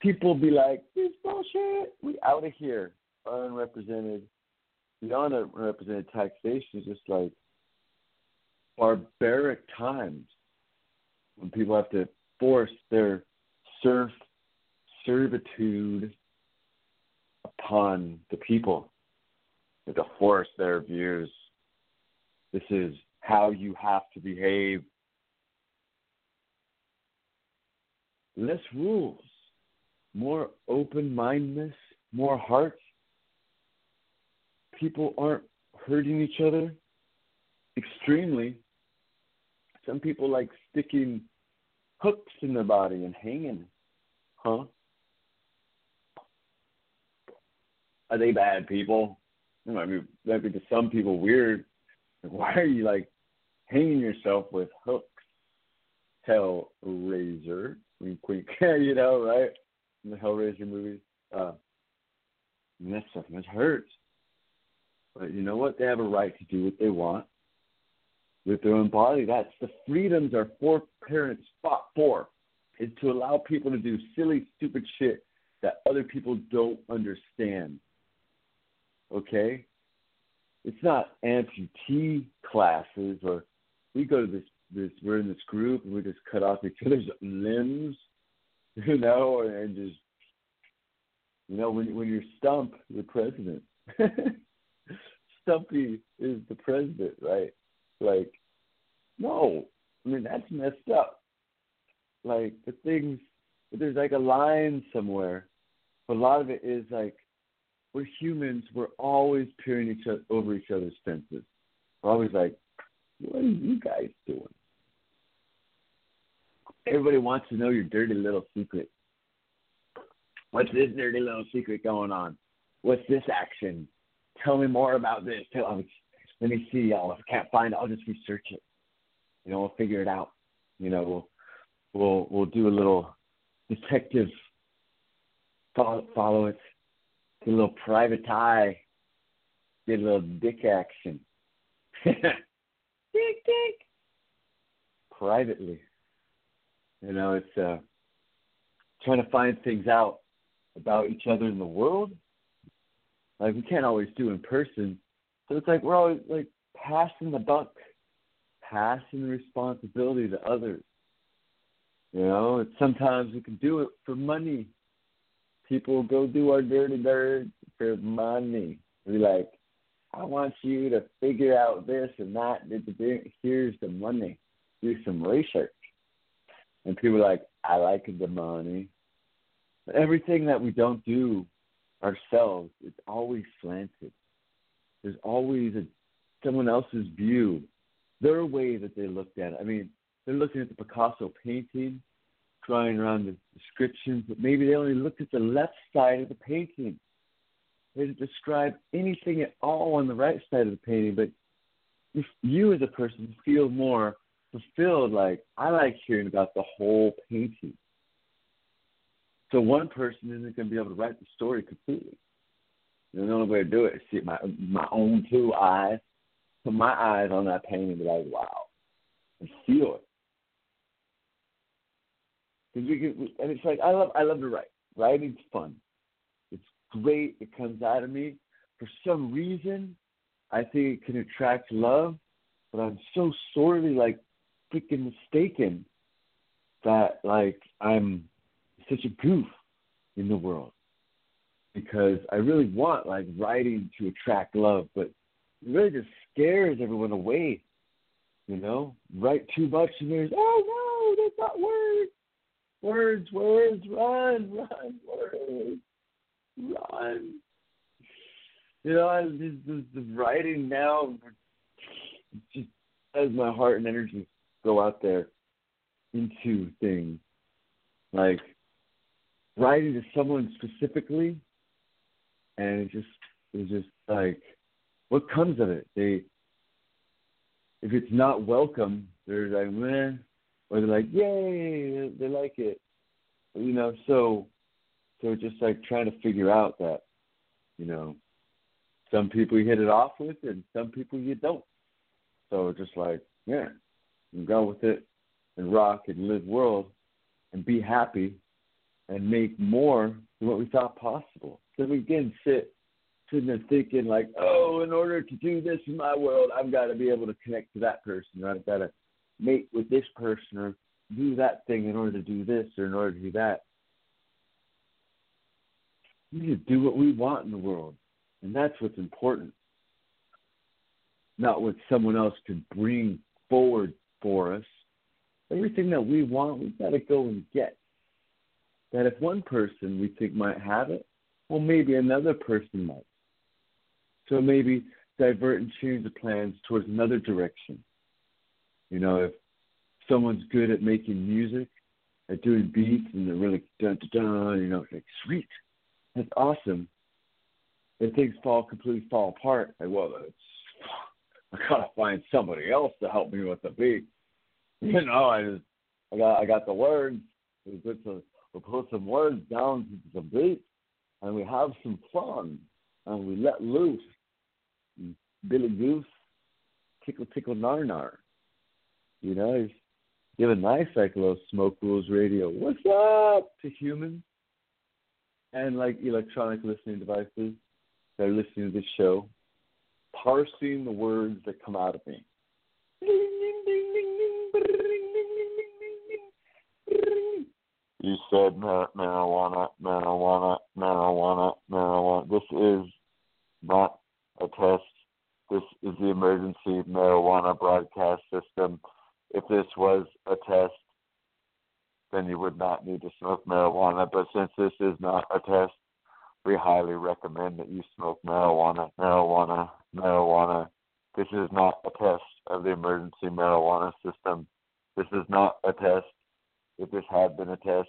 People be like, this bullshit, we out of here. Unrepresented, the unrepresented taxation is just like barbaric times when people have to force their serf servitude upon the people to force their views. This is how you have to behave. Less rules, more open mindedness, more heart. People aren't hurting each other extremely. Some people like sticking hooks in their body and hanging. Huh? Are they bad people? It might be might be to some people weird. Why are you like hanging yourself with hooks? Hellraiser, wink, wink. you know, right? In the Hellraiser movies, uh, and that stuff must hurt. But you know what? They have a right to do what they want with their own body. That's the freedoms our foreparents fought for, is to allow people to do silly, stupid shit that other people don't understand okay? It's not amputee classes or we go to this this we're in this group and we just cut off each other's limbs, you know, and just you know, when when you're Stump, the president. Stumpy is the president, right? Like, no. I mean that's messed up. Like the things there's like a line somewhere. But a lot of it is like we're humans. We're always peering each other, over each other's fences. We're always like, what are you guys doing? Everybody wants to know your dirty little secret. What's this dirty little secret going on? What's this action? Tell me more about this. Tell. Let me see. Y'all. If I can't find it, I'll just research it. You know, we'll figure it out. You know, we'll we'll we'll do a little detective follow, follow it Get a little private eye. Get a little dick action. dick, dick. Privately. You know, it's uh, trying to find things out about each other in the world. Like we can't always do in person. So it's like we're always like passing the buck, passing the responsibility to others. You know, it's sometimes we can do it for money people go do our dirty dirt for money. We like, I want you to figure out this and that. Here's the money. Do some research. And people are like, I like the money. But everything that we don't do ourselves, it's always slanted. There's always a someone else's view, their way that they looked at it. I mean, they're looking at the Picasso painting drawing around the descriptions, but maybe they only looked at the left side of the painting. They didn't describe anything at all on the right side of the painting, but if you as a person feel more fulfilled, like I like hearing about the whole painting. So one person isn't going to be able to write the story completely. And the only way to do it is see my my own two eyes, put my eyes on that painting, and be like, wow, and feel it. Because we can, and it's like I love I love to write. Writing's fun. It's great. It comes out of me. For some reason, I think it can attract love, but I'm so sorely like freaking mistaken that like I'm such a goof in the world because I really want like writing to attract love, but it really just scares everyone away. You know, write too much and there's oh no, that's not words. Words, words, run, run, words, run. You know, I just the, the writing now just has my heart and energy go out there into things like writing to someone specifically, and it just it's just like what comes of it. They if it's not welcome, they're like, man, or they're like, yay, they like it. you know, so so it's just like trying to figure out that, you know, some people you hit it off with and some people you don't. So just like, yeah, go with it and rock and live world and be happy and make more than what we thought possible. So we again sit sitting there thinking like, oh, in order to do this in my world, I've got to be able to connect to that person, or I've got to mate with this person, or do that thing in order to do this, or in order to do that. We need to do what we want in the world, and that's what's important. Not what someone else can bring forward for us. Everything that we want, we've got to go and get. That if one person we think might have it, well, maybe another person might. So maybe divert and change the plans towards another direction. You know, if someone's good at making music, at doing beats, and they're really dun dun dun, you know, it's like sweet, that's awesome. If things fall completely fall apart, like well, it's, I gotta find somebody else to help me with the beat. You know, I just I got I got the words. Put some we put some words down to some beats, and we have some fun, and we let loose. Billy Goose, tickle tickle nar nar. You know, he's giving nice like little Smoke Rules Radio. What's up to humans and like electronic listening devices that are listening to this show, parsing the words that come out of me. You said mar- marijuana, marijuana, marijuana, marijuana. This is not a test. This is the emergency marijuana broadcast system. If this was a test, then you would not need to smoke marijuana. But since this is not a test, we highly recommend that you smoke marijuana, marijuana, marijuana. This is not a test of the emergency marijuana system. This is not a test. If this had been a test,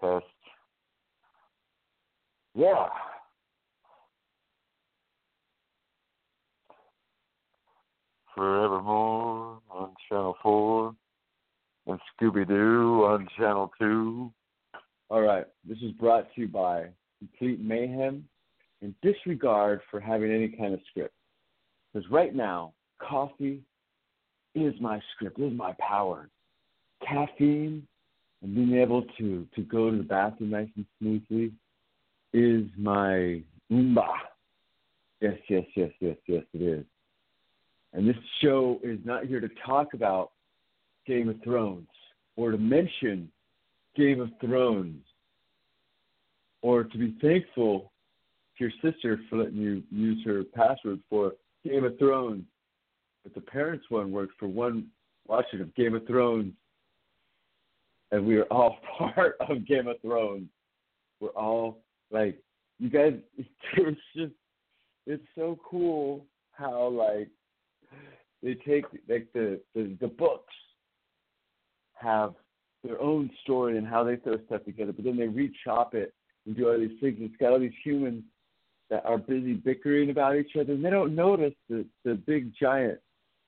test. Yeah. Forevermore on Channel 4 and Scooby Doo on Channel 2. All right, this is brought to you by Complete Mayhem and disregard for having any kind of script. Because right now, coffee is my script, is my power. Caffeine and being able to, to go to the bathroom nice and smoothly is my umba. Yes, yes, yes, yes, yes, it is. And this show is not here to talk about Game of Thrones or to mention Game of Thrones or to be thankful to your sister for letting you use her password for Game of Thrones. But the parents one worked for one watching of Game of Thrones. And we are all part of Game of Thrones. We're all like you guys it's just it's so cool how like they take like the, the the books have their own story and how they throw stuff together, but then they re-chop it and do all these things. It's got all these humans that are busy bickering about each other, and they don't notice the the big giant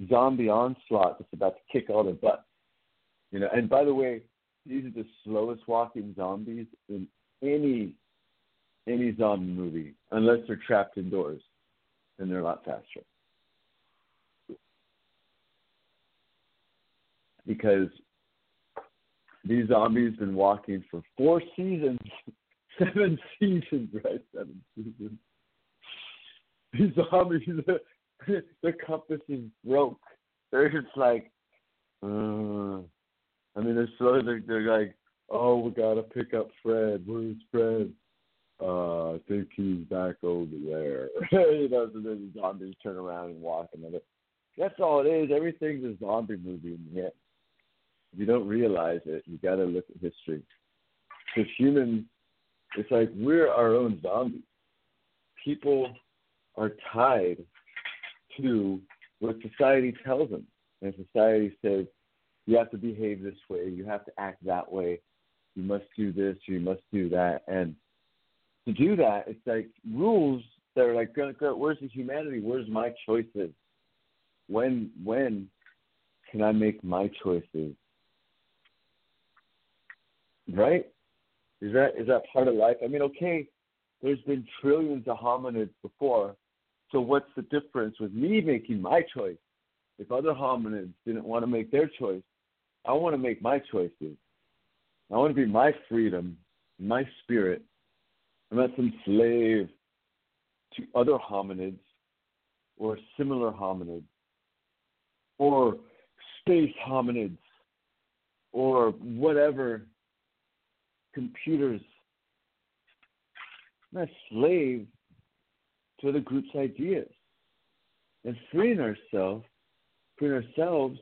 zombie onslaught that's about to kick all their butts. You know, and by the way, these are the slowest walking zombies in any any zombie movie, unless they're trapped indoors, and they're a lot faster. because these zombies been walking for four seasons, seven seasons, right? Seven seasons. These zombies, the, the compass is broke. They're just like, uh, I mean, they're so they're, they're like, oh, we gotta pick up Fred. Where's Fred? Uh, I think he's back over there. you know, so then the zombies turn around and walk another. That's all it is. Everything's a zombie movie in the end if you don't realize it, you got to look at history. Because humans, it's like we're our own zombies. People are tied to what society tells them. And society says, you have to behave this way, you have to act that way, you must do this, you must do that. And to do that, it's like rules that are like, where's the humanity? Where's my choices? When, when can I make my choices? right? Is that is that part of life? I mean, okay, there's been trillions of hominids before, so what's the difference with me making my choice? If other hominids didn't want to make their choice, I want to make my choices. I want to be my freedom, my spirit. I'm not some slave to other hominids or similar hominids or space hominids or whatever computers. I'm not slave to the group's ideas. And freeing ourselves, freeing ourselves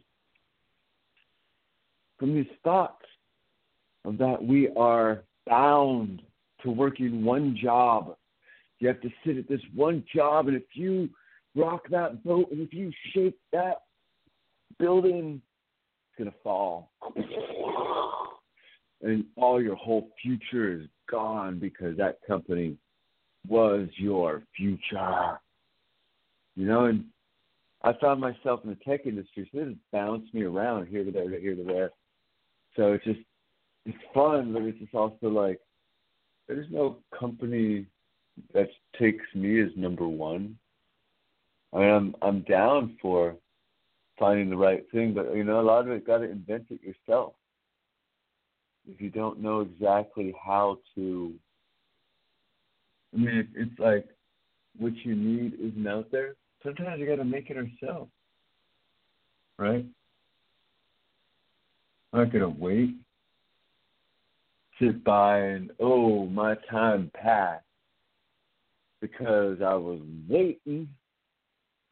from these thoughts of that we are bound to working one job. You have to sit at this one job, and if you rock that boat, and if you shake that building, it's gonna fall, and all your whole future is gone because that company was your future. You know, and I found myself in the tech industry, so just bounced me around here to there, here to there. So it's just it's fun, but it's just also like there's no company that takes me as number one. I mean, I'm I'm down for finding the right thing, but you know, a lot of it got to invent it yourself. If you don't know exactly how to I mean, it's like what you need isn't out there. Sometimes you got to make it yourself, right? I'm not gonna wait, sit by, and oh, my time passed because I was waiting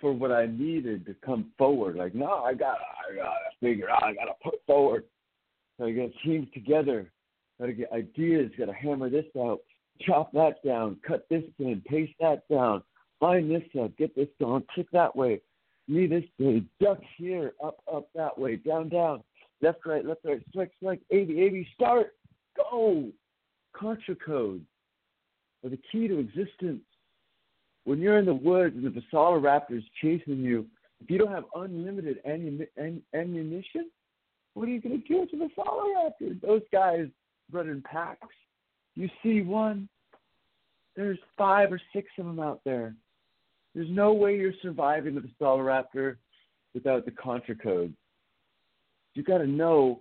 for what I needed to come forward. Like, no, I got, I gotta figure out. I gotta put forward. I got teams together. Got to get ideas. Got to hammer this out chop that down, cut this in, paste that down, line this up, get this going, kick that way, knee this way, duck here, up, up that way, down, down, left, right, left, right, strike, strike, 80, 80, start, go. Contra codes are the key to existence. When you're in the woods and the Velociraptor is chasing you, if you don't have unlimited ammunition, what are you going to do to the Velociraptor? Those guys run in packs you see one, there's five or six of them out there. There's no way you're surviving the Velociraptor without the Contra code. You got to know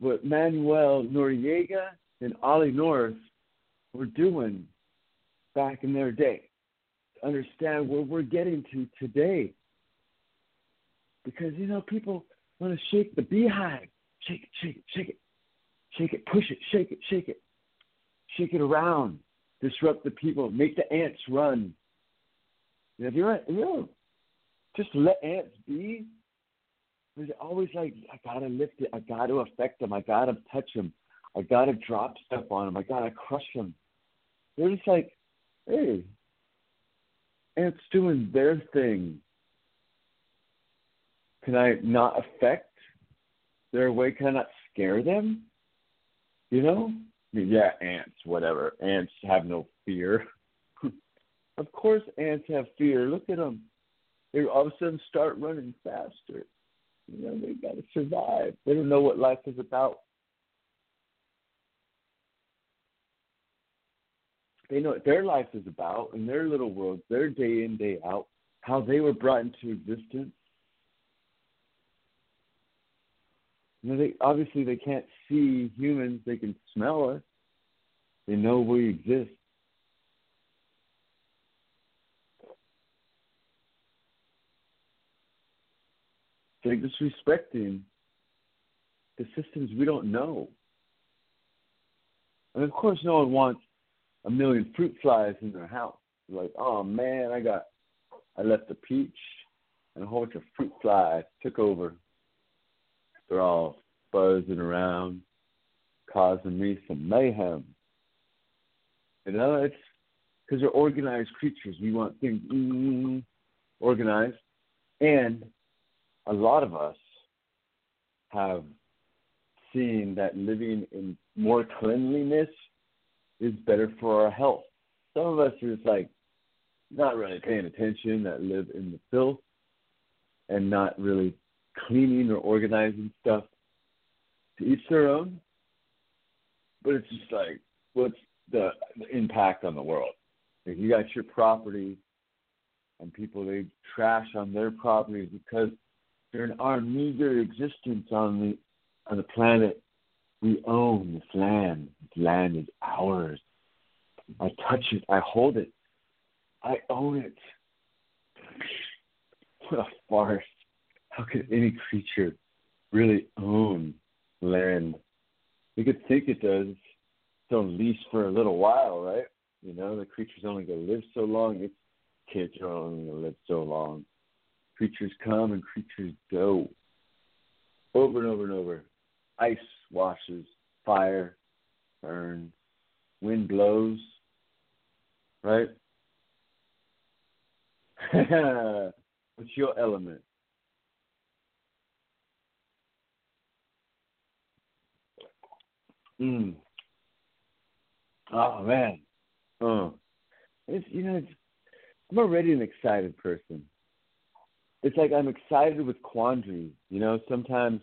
what Manuel Noriega and Ollie North were doing back in their day to understand where we're getting to today. Because, you know, people want to shake the beehive. Shake it, shake it, shake it. Shake it, push it, shake it, shake it shake it around, disrupt the people, make the ants run. If you're, you know, just let ants be. There's always like, I gotta lift it, I gotta affect them, I gotta touch them, I gotta drop stuff on them, I gotta crush them. They're just like, hey, ants doing their thing. Can I not affect their way? Can I not scare them? You know? yeah, ants, whatever. Ants have no fear. of course, ants have fear. Look at them. They all of a sudden start running faster. You know, they got to survive. They don't know what life is about. They know what their life is about in their little world, their day in, day out, how they were brought into existence. You know, they obviously they can't see humans, they can smell us. They know we exist. They're disrespecting the systems we don't know. And of course, no one wants a million fruit flies in their house. Like, oh man, I got, I left a peach and a whole bunch of fruit flies took over. They're all buzzing around, causing me some mayhem. You know, it's because they're organized creatures. We want things mm, organized, and a lot of us have seen that living in more cleanliness is better for our health. Some of us are just like not really paying attention that live in the filth and not really cleaning or organizing stuff. To each their own. but it's just like, what's the, the impact on the world? If you got your property, and people they trash on their property because during our meager existence on the on the planet, we own this land. This land is ours. I touch it. I hold it. I own it. What a farce. How could any creature really own land? We could think it does. It's on lease for a little while, right? You know, the creature's only going to live so long. Its kids are only going to live so long. Creatures come and creatures go. Over and over and over. Ice washes, fire burns, wind blows, right? What's your element? Mm. Oh man. Oh. It's you know, it's, I'm already an excited person. It's like I'm excited with quandaries. You know, sometimes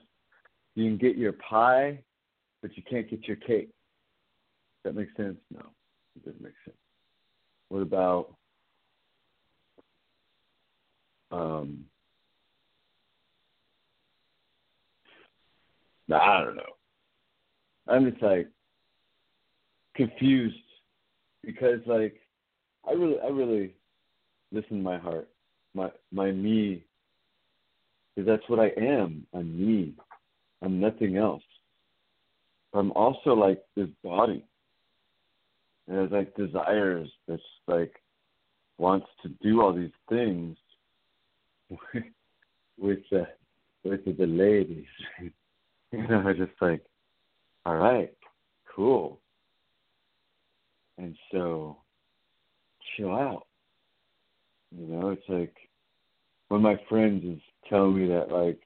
you can get your pie, but you can't get your cake. Does that make sense? No, it doesn't make sense. What about um, I don't know. I'm just like confused because like I really I really listen to my heart, my my me, because that's what I am. I'm me. I'm nothing else. I'm also like this body. And has like desires that's like wants to do all these things with with the with the ladies. you know, I just like, all right, cool. And so chill out. You know, it's like one of my friends is telling me that like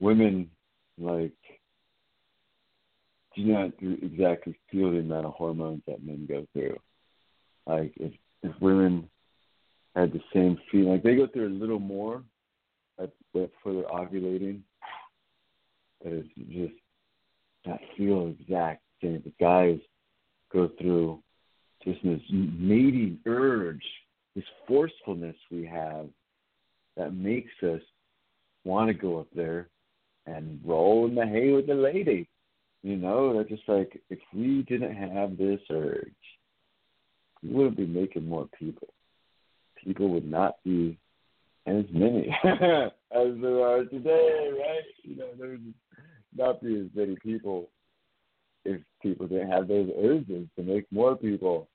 women like do not exactly feel the amount of hormones that men go through. Like if if women had the same feeling, like they go through a little more at, for their ovulating, but it's just not feel exact same. The guys go through just this mating urge, this forcefulness we have that makes us want to go up there and roll in the hay with the lady. You know, they're just like if we didn't have this urge, we wouldn't be making more people. People would not be as many as there are today, right? You know, there would not be as many people if people didn't have those urges to make more people.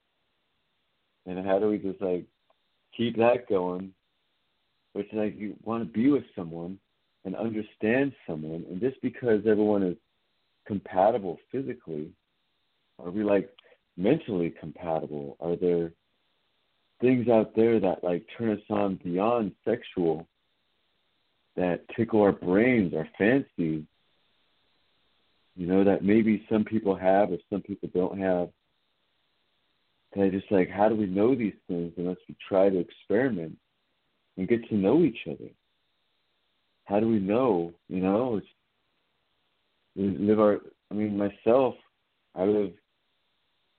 And how do we just like keep that going? Which like you want to be with someone and understand someone, and just because everyone is compatible physically, are we like mentally compatible? Are there things out there that like turn us on beyond sexual that tickle our brains, our fancies, you know, that maybe some people have or some people don't have. And I just like, how do we know these things unless we try to experiment and get to know each other? How do we know? You know, we live our. I mean, myself, I live,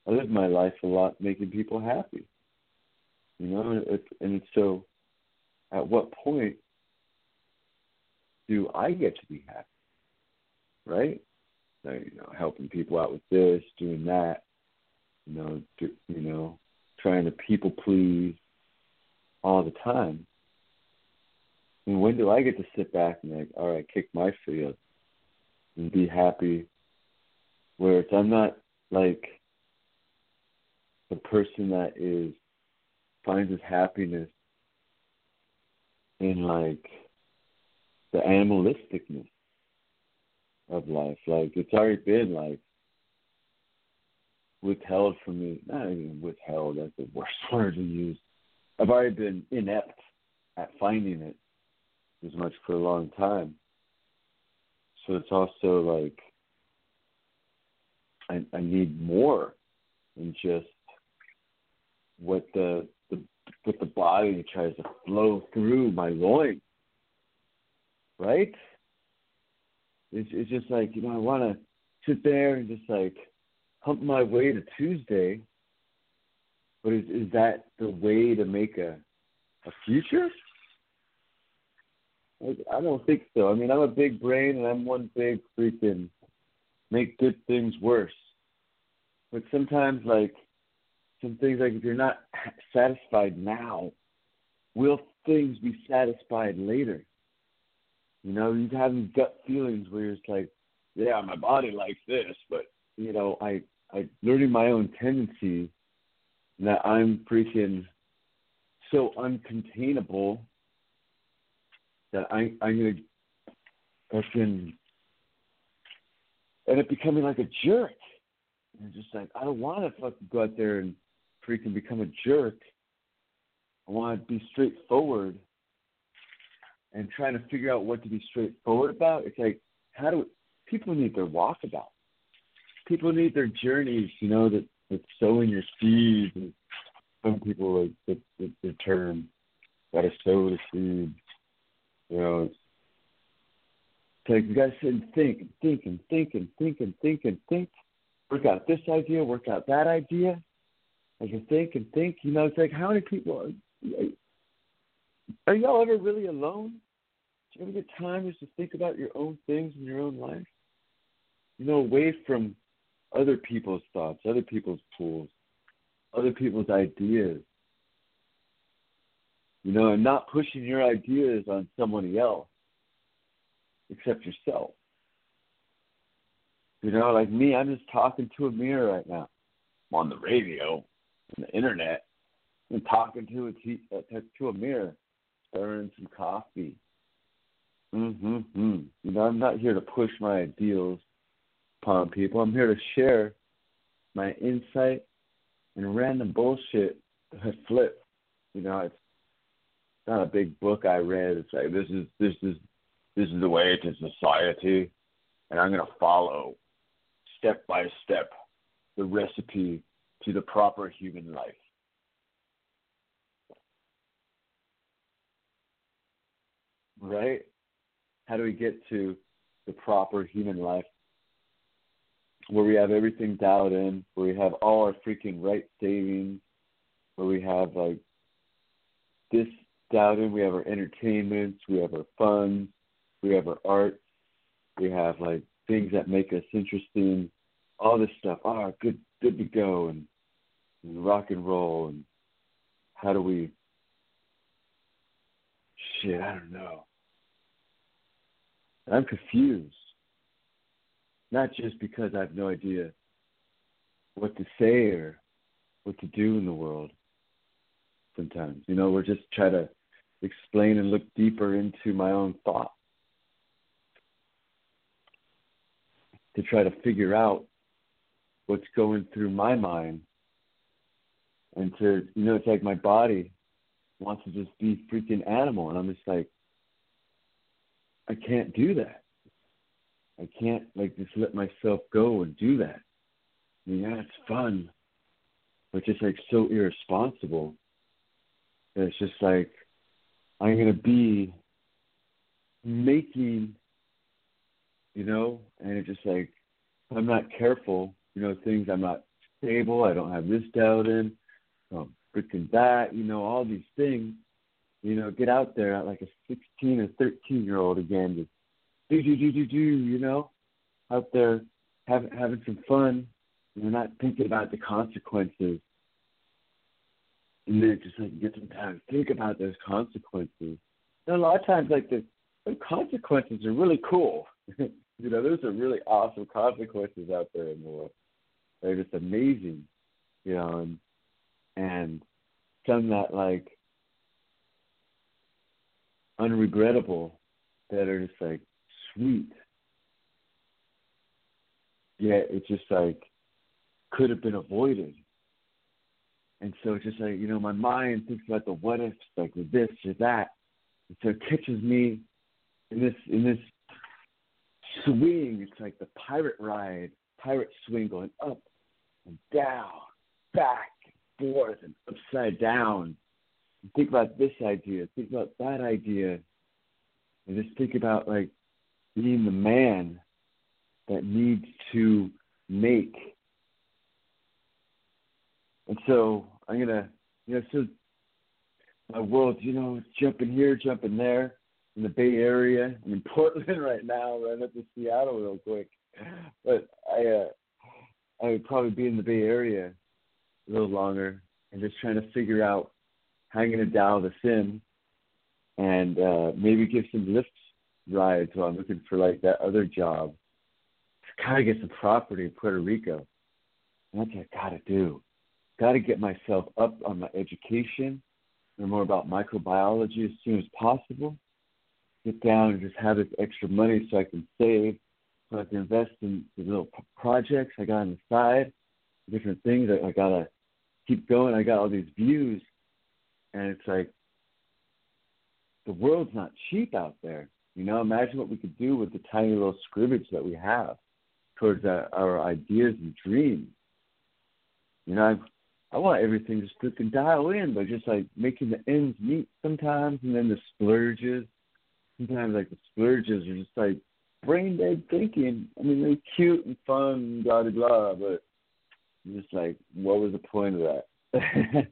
I live my life a lot making people happy. You know, and, and so, at what point do I get to be happy? Right? So, you know, helping people out with this, doing that, you know, do, you know, trying to people please all the time. And when do I get to sit back and like, all right, kick my feet up and be happy? Where it's I'm not like the person that is finds his happiness in like the animalisticness of life. Like it's already been like withheld from me. Not even withheld. That's the worst word to use. I've already been inept at finding it as much for a long time. So it's also like I, I need more than just what the, the what the body tries to flow through my loins. Right? It's it's just like you know I want to sit there and just like hump my way to Tuesday. But is is that the way to make a a future? I don't think so. I mean, I'm a big brain and I'm one big freaking make good things worse. But sometimes, like some things, like if you're not satisfied now, will things be satisfied later? You know, you have these gut feelings where you're just like, yeah, my body likes this, but you know, I I learning my own tendencies that I'm freaking so uncontainable that I I'm gonna fucking end up becoming like a jerk. And just like I don't want to fucking go out there and freaking become a jerk. I want to be straightforward and trying to figure out what to be straightforward about. It's like how do people need their walkabout? People need their journeys. You know that that sowing your seeds. And some people like the, the, the term got to sow the seeds. You know, it's like you guys sit and think and think and think and think and think and think. Work out this idea, work out that idea. As you think and think, you know, it's like how many people are, are y'all ever really alone? Do you ever get time just to think about your own things in your own life? You know, away from other people's thoughts, other people's tools, other people's ideas. You know, and not pushing your ideas on somebody else except yourself. You know, like me, I'm just talking to a mirror right now. I'm on the radio, on the internet, and talking to a t- uh, to a mirror, stirring some coffee. Mm-hmm. You know, I'm not here to push my ideals upon people. I'm here to share my insight and random bullshit that I flip. You know, it's not a big book I read. It's like this is this is this is the way to society, and I'm to follow step by step the recipe to the proper human life. Right? How do we get to the proper human life where we have everything dialed in, where we have all our freaking right savings, where we have like this in, we have our entertainments, we have our funds, we have our art, we have like things that make us interesting, all this stuff. Ah, good, good to go, and, and rock and roll, and how do we? Shit, I don't know. I'm confused. Not just because I have no idea what to say or what to do in the world. Sometimes, you know, we're just trying to explain and look deeper into my own thoughts. to try to figure out what's going through my mind. And to you know it's like my body wants to just be freaking animal. And i'm just like i can't do that. I can't like just let myself go and do that. I mean, yeah it's fun but just like so irresponsible that it's just like i'm going to be making you know, and it's just like I'm not careful, you know, things I'm not stable, I don't have this dialed in, um, freaking that, you know, all these things, you know, get out there like a 16 or 13 year old again, just do do do do do, you know, out there having having some fun, you know, not thinking about the consequences. And just like get some time to think about those consequences. And a lot of times, like the, the consequences are really cool. you know, there's some really awesome consequences out there in the world. They're just amazing, you know, and and some that like unregrettable that are just like sweet. Yeah, it's just like could have been avoided. And so it's just like, you know, my mind thinks about the what ifs, like with this or that. And so it catches me in this in this swing. It's like the pirate ride, pirate swing going up and down, back, and forth, and upside down. And think about this idea. Think about that idea. And just think about like being the man that needs to make and so I'm gonna, you know, so my world, you know, jumping here, jumping there in the Bay Area. I'm in Portland right now, right up to Seattle real quick. But I, uh, I would probably be in the Bay Area a little longer and just trying to figure out how I'm gonna dial this in and uh, maybe give some Lyft rides while I'm looking for like that other job. Gotta get some property in Puerto Rico. And that's what I gotta do. Gotta get myself up on my education, learn more about microbiology as soon as possible. Get down and just have this extra money so I can save, so I can invest in the little projects I got on the side, different things. I, I gotta keep going. I got all these views, and it's like the world's not cheap out there. You know, imagine what we could do with the tiny little scrimmage that we have towards our, our ideas and dreams. You know, I, I want everything just to can dial in, but just like making the ends meet sometimes, and then the splurges. Sometimes like the splurges are just like brain dead thinking. I mean, they're cute and fun, blah blah blah, but just like, what was the point of that?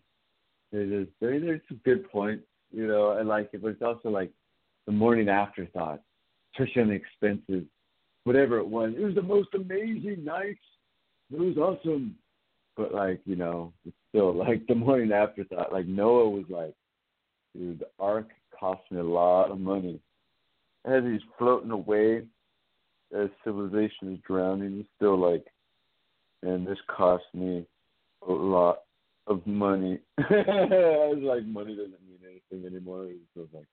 there's there, there's some good points, you know, and like it, but it's also like the morning afterthought, especially on the expenses, whatever it was. It was the most amazing night. It was awesome. But like, you know, it's still like the morning afterthought. Like Noah was like, dude, the ark cost me a lot of money. As he's floating away, as civilization is drowning, he's still like, and this cost me a lot of money. I was like, money doesn't mean anything anymore. It was like,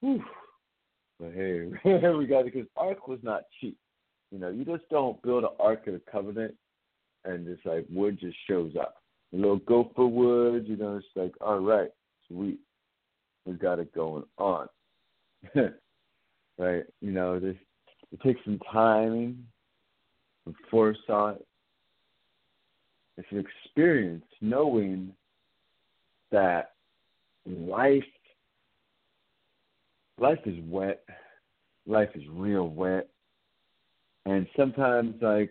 Whew. But hey, we got it because Ark was not cheap. You know, you just don't build an Ark of the Covenant and it's like wood just shows up. A little gopher wood, you know, it's like, all right, sweet. We got it going on. right? You know, this it takes some timing, some foresight. It's an experience knowing that life life is wet. Life is real wet. And sometimes like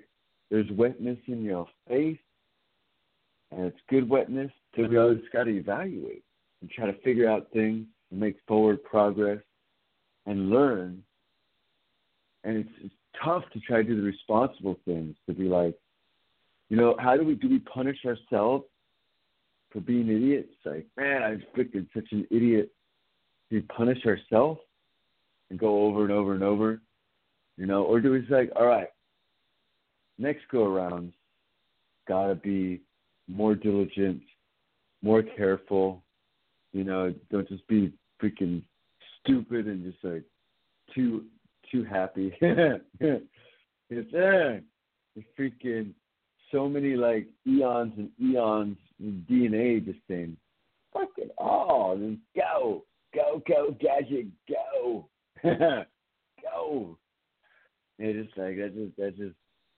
there's wetness in your face and it's good wetness. So we always gotta evaluate and try to figure out things, and make forward progress and learn. And it's, it's tough to try to do the responsible things, to be like, you know, how do we do we punish ourselves for being idiots? Like, man, I'm freaking such an idiot do we punish ourselves and go over and over and over, you know, or do we say, all right, next go around, gotta be more diligent, more careful, you know, don't just be freaking stupid and just like too too happy. it's uh, it's freaking so many like eons and eons of DNA just saying, fuck it all, just go. Go, go, gadget, go. go. it's just like that's just that's just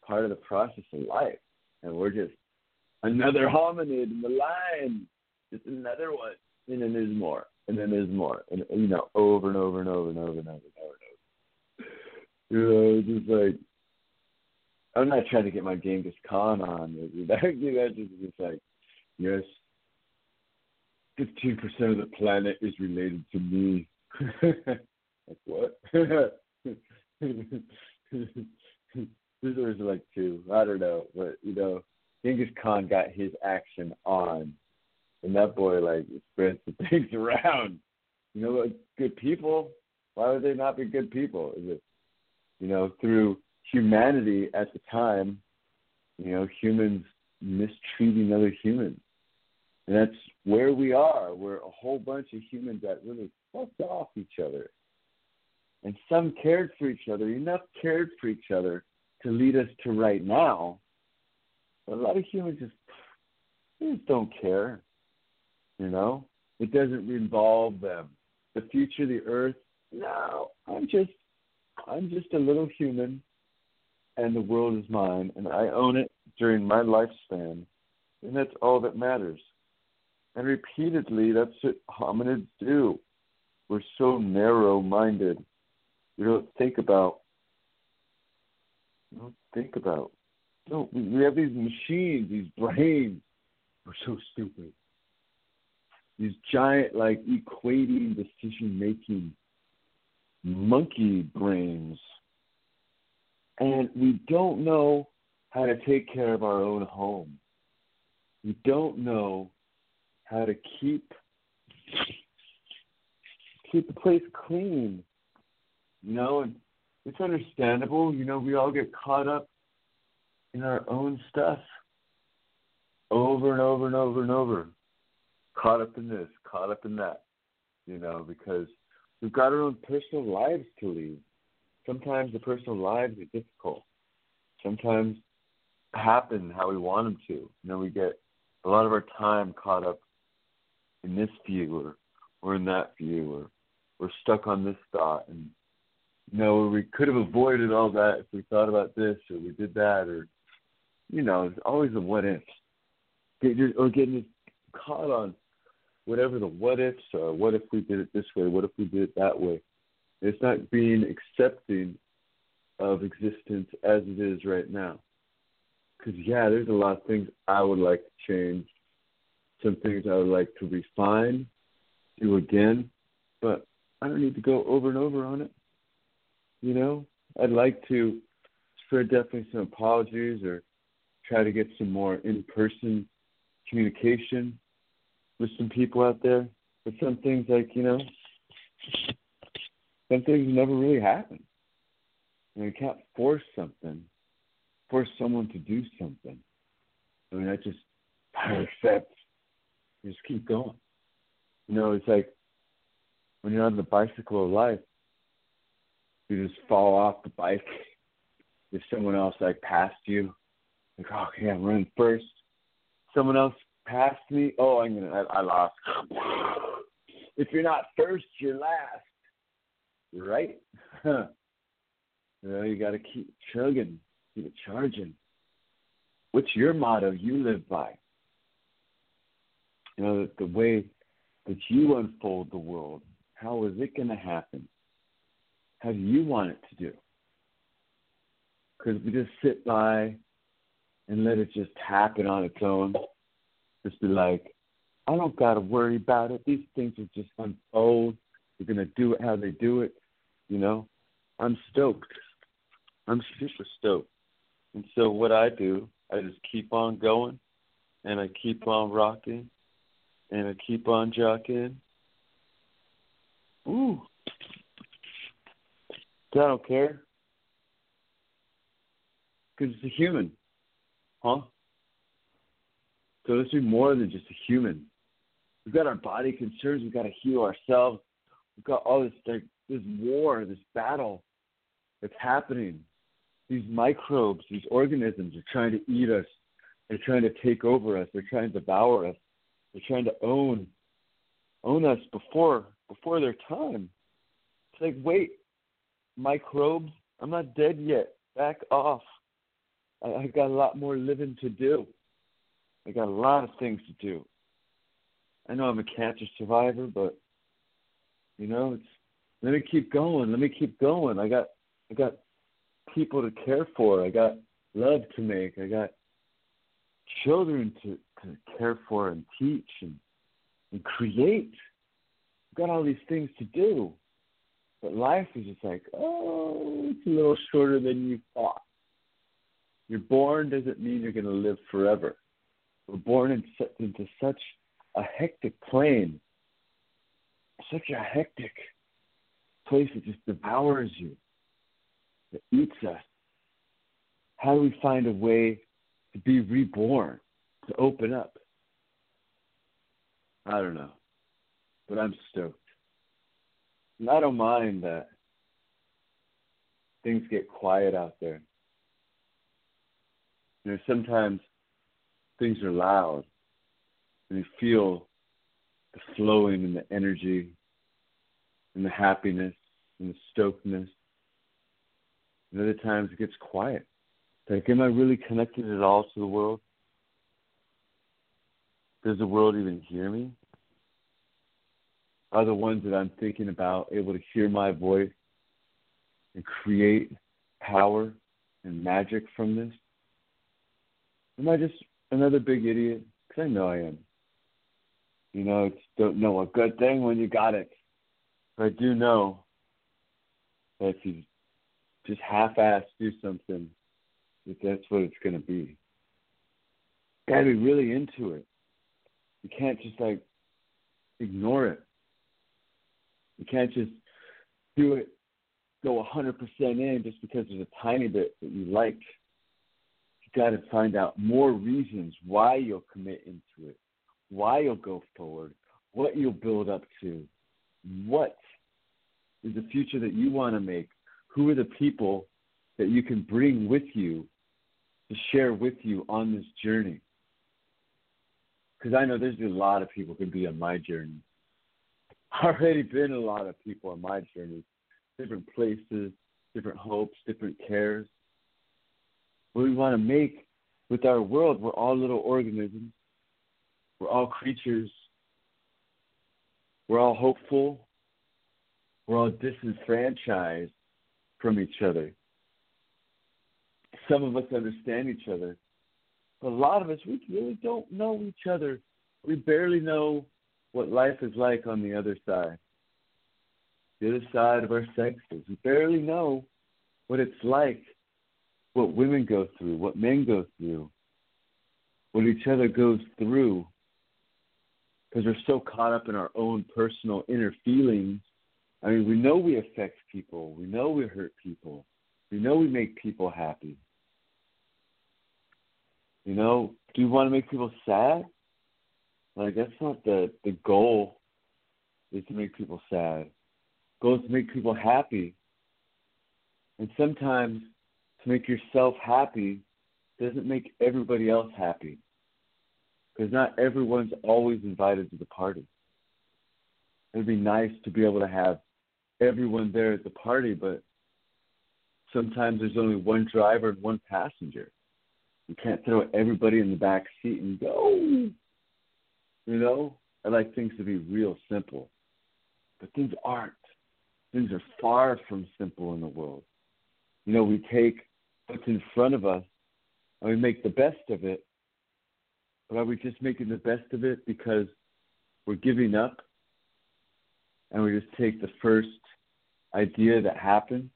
part of the process of life. And we're just another hominid in the line. Just another one. And then there's more. And then there's more. And you know, over and over and over and over and over and over and over. You know, just like I'm not trying to get my Genghis Khan on. That, that's just, just like, yes, fifteen percent of the planet is related to me. like what? This was like two. I don't know, but you know, Genghis Khan got his action on, and that boy like spreads the things around. You know, like good people. Why would they not be good people? Is it, you know, through humanity at the time, you know, humans mistreating other humans and that's where we are. We're a whole bunch of humans that really fucked off each other. And some cared for each other, enough cared for each other to lead us to right now. But a lot of humans just, they just don't care. You know? It doesn't involve them. The future the earth, no, I'm just I'm just a little human and the world is mine and I own it during my lifespan. And that's all that matters. And repeatedly, that's what hominids do. We're so narrow minded. We don't think about. Don't think about. No, we have these machines, these brains, We're so stupid. These giant, like, equating decision making monkey brains. And we don't know how to take care of our own home. We don't know how to keep keep the place clean. You know, and it's understandable. You know, we all get caught up in our own stuff over and over and over and over. Caught up in this, caught up in that. You know, because we've got our own personal lives to lead. Sometimes the personal lives are difficult. Sometimes happen how we want them to. You know, we get a lot of our time caught up in this view or or in that view or we're stuck on this thought and you know we could have avoided all that if we thought about this or we did that or you know it's always a what if or getting caught on whatever the what ifs are. What if we did it this way? What if we did it that way? It's not being accepting of existence as it is right now. Because yeah there's a lot of things i would like to change. Some things i would like to refine do again but I don't need to go over and over on it. You know, I'd like to spread definitely some apologies or try to get some more in-person communication with some people out there. But some things like you know, some things never really happen. I And you can't force something, force someone to do something. I mean, I just I accept. just keep going. You know, it's like when you're on the bicycle of life, you just fall off the bike. If someone else like passed you, like, oh, okay, I'm running first. Someone else passed me. Oh, I'm gonna. I, I lost. if you're not first, you're last. Right? you know, you got to keep chugging, keep charging. What's your motto you live by? You know, the, the way that you unfold the world how is it to happen? How do you want it to do? Because we just sit by and let it just happen on its own. Just be like, I don't got to worry about it. These things will just unfold. We're going to do it how they do it. You know, I'm stoked. I'm super stoked. And so what I do, I just keep on going and I keep on rocking and I keep on jockeying Ooh. I don't care. Because it's a human. Huh? So let's be more than just a human. We've got our body concerns. We've got to heal ourselves. We've got all this like, this war, this battle that's happening. These microbes, these organisms are trying to eat us. They're trying to take over us. They're trying to devour us. They're trying to own own us before before their time. It's like, wait, microbes, I'm not dead yet. Back off. I, I got a lot more living to do. I got a lot of things to do. I know I'm a cancer survivor, but you know, it's let me keep going. Let me keep going. I got I got people to care for. I got love to make. I got children to, to care for and teach and, and create i got all these things to do. But life is just like, oh, it's a little shorter than you thought. You're born doesn't mean you're going to live forever. We're born in, into such a hectic plane, such a hectic place that just devours you, that eats us. How do we find a way to be reborn, to open up? I don't know but I'm stoked. And I don't mind that things get quiet out there. You know, sometimes things are loud and you feel the flowing and the energy and the happiness and the stokedness. And other times it gets quiet. Like, am I really connected at all to the world? Does the world even hear me? Are the ones that I'm thinking about, able to hear my voice and create power and magic from this? Am I just another big idiot Because I know I am. You know, it's don't know a good thing when you got it. But I do know that if you just half-ass do something, that that's what it's going to be. You got to be really into it. You can't just like ignore it. You can't just do it, go 100% in just because there's a tiny bit that you like. You got to find out more reasons why you'll commit into it, why you'll go forward, what you'll build up to, what is the future that you want to make, who are the people that you can bring with you to share with you on this journey. Because I know there's a lot of people could be on my journey. Already been a lot of people on my journey, different places, different hopes, different cares. What we want to make with our world, we're all little organisms. We're all creatures. We're all hopeful. We're all disenfranchised from each other. Some of us understand each other, but a lot of us, we really don't know each other. We barely know what life is like on the other side, the other side of our sexes. We barely know what it's like, what women go through, what men go through, what each other goes through, because we're so caught up in our own personal inner feelings. I mean, we know we affect people, we know we hurt people, we know we make people happy. You know, do you want to make people sad? Like that's not the the goal. Is to make people sad. Goal is to make people happy. And sometimes to make yourself happy doesn't make everybody else happy. Because not everyone's always invited to the party. It'd be nice to be able to have everyone there at the party, but sometimes there's only one driver and one passenger. You can't throw everybody in the back seat and go. Oh, You know, I like things to be real simple, but things aren't. Things are far from simple in the world. You know, we take what's in front of us and we make the best of it, but are we just making the best of it because we're giving up and we just take the first idea that happens?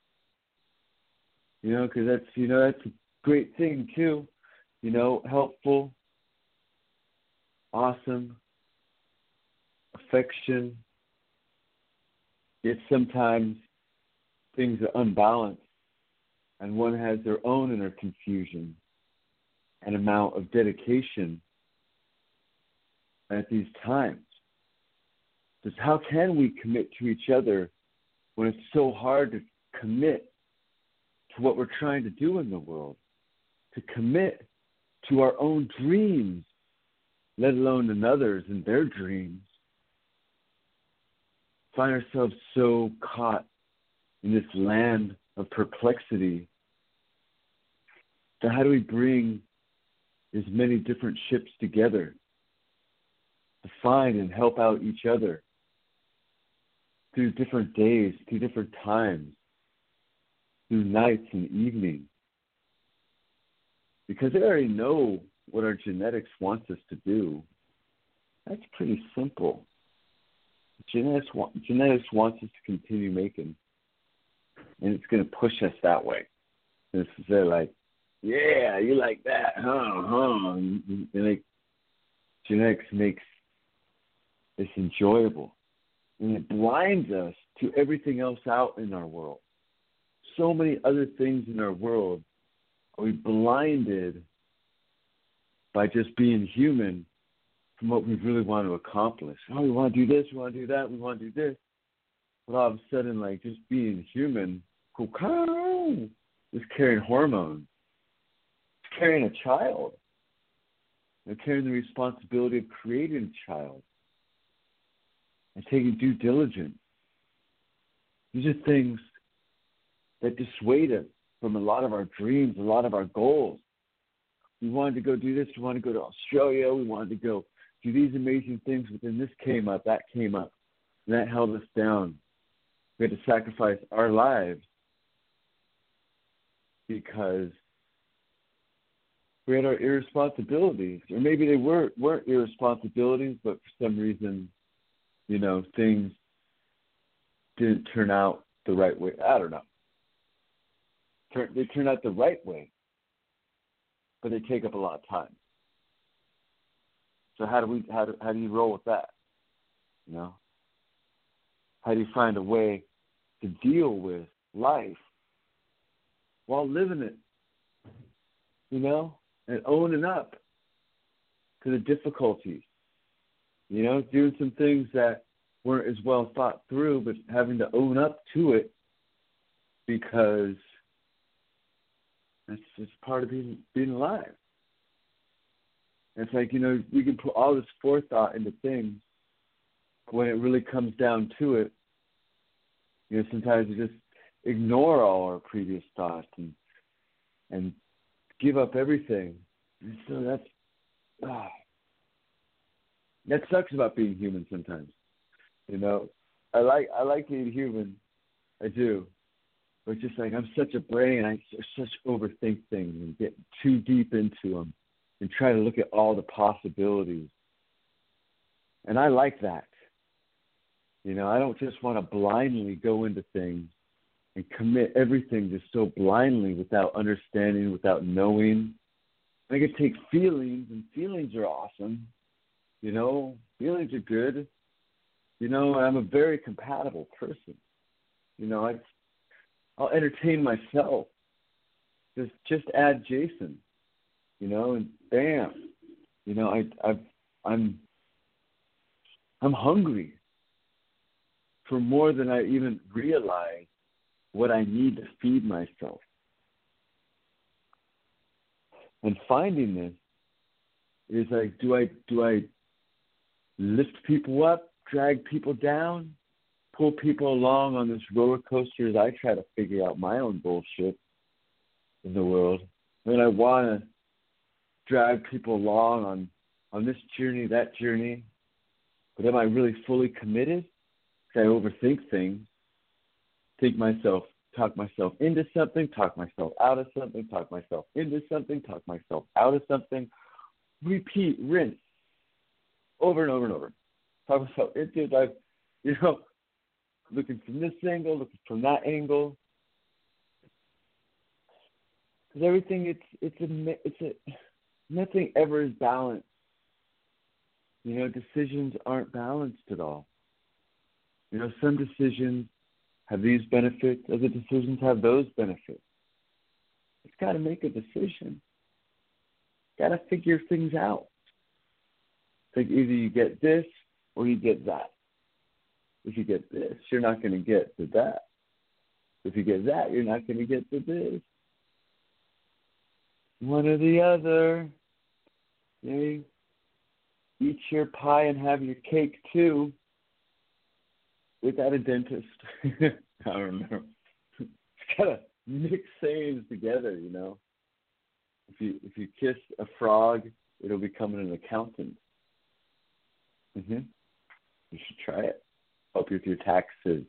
You know, because that's you know that's a great thing too you know, helpful, awesome, affection. Yet sometimes things are unbalanced and one has their own inner confusion and amount of dedication at these times. Just how can we commit to each other when it's so hard to commit to what we're trying to do in the world? To commit to our own dreams, let alone another's and their dreams. Find ourselves so caught in this land of perplexity. that how do we bring as many different ships together to find and help out each other through different days, through different times, through nights and evenings? because they already know what our genetics wants us to do. That's pretty simple. Genetics, genetics wants us to continue making, and it's going to push us that way. And they're like, yeah, you like that, huh? Huh? And, and like, genetics makes this enjoyable, and it blinds us to everything else out in our world. So many other things in our world are we blinded by just being human from what we really want to accomplish? Oh, we want to do this, we want to do that, we want to do this. But all of a sudden, like just being human, just carrying hormones, carrying a child, and carrying the responsibility of creating a child, and taking due diligence. These are things that dissuade us from a lot of our dreams, a lot of our goals. We wanted to go do this. We wanted to go to Australia. We wanted to go do these amazing things, but then this came up, that came up, and that held us down. We had to sacrifice our lives because we had our irresponsibilities, or maybe they were weren't irresponsibilities, but for some reason, you know, things didn't turn out the right way. I don't know. They turn out the right way, but they take up a lot of time. So how do we how do how do you roll with that? You know, how do you find a way to deal with life while living it? You know, and owning up to the difficulties. You know, doing some things that weren't as well thought through, but having to own up to it because that's just part of being being alive. It's like, you know, we can put all this forethought into things. When it really comes down to it, you know, sometimes we just ignore all our previous thoughts and and give up everything. And so that's ah, that sucks about being human sometimes. You know, I like I like being human, I do, but just like I'm such a brain, I such overthink things and get too deep into them, and try to look at all the possibilities. And I like that. You know, I don't just want to blindly go into things and commit everything just so blindly without understanding, without knowing. I can take feelings, and feelings are awesome. You know, feelings are good. You know, I'm a very compatible person. You know, I, I'll entertain myself. Just, just add Jason. You know, and bam. You know, I, I've, I'm, I'm hungry for more than I even realize what I need to feed myself. And finding this is like, do I do I lift people up, drag people down, pull people along on this roller coaster as I try to figure out my own bullshit in the world? And I want to drag people along on on this journey, that journey, but am I really fully committed? Because I overthink things think myself, talk myself into something, talk myself out of something, talk myself into something, talk myself out of something, repeat, rinse, over and over and over. Talk myself into it. Like, you know, looking from this angle, looking from that angle. Because everything, it's it's a it's a nothing ever is balanced. You know, decisions aren't balanced at all. You know, some decisions have these benefits, other decisions have those benefits. It's got to make a decision. Got to figure things out. Think either you get this or you get that. If you get this, you're not going to get to that. If you get that, you're not going to get to this. One or the other. Okay? Eat your pie and have your cake too without a dentist. I don't know. It's gotta mix sayings together, you know. If you if you kiss a frog, it'll become an accountant. Mhm. You should try it. Help you with your taxes,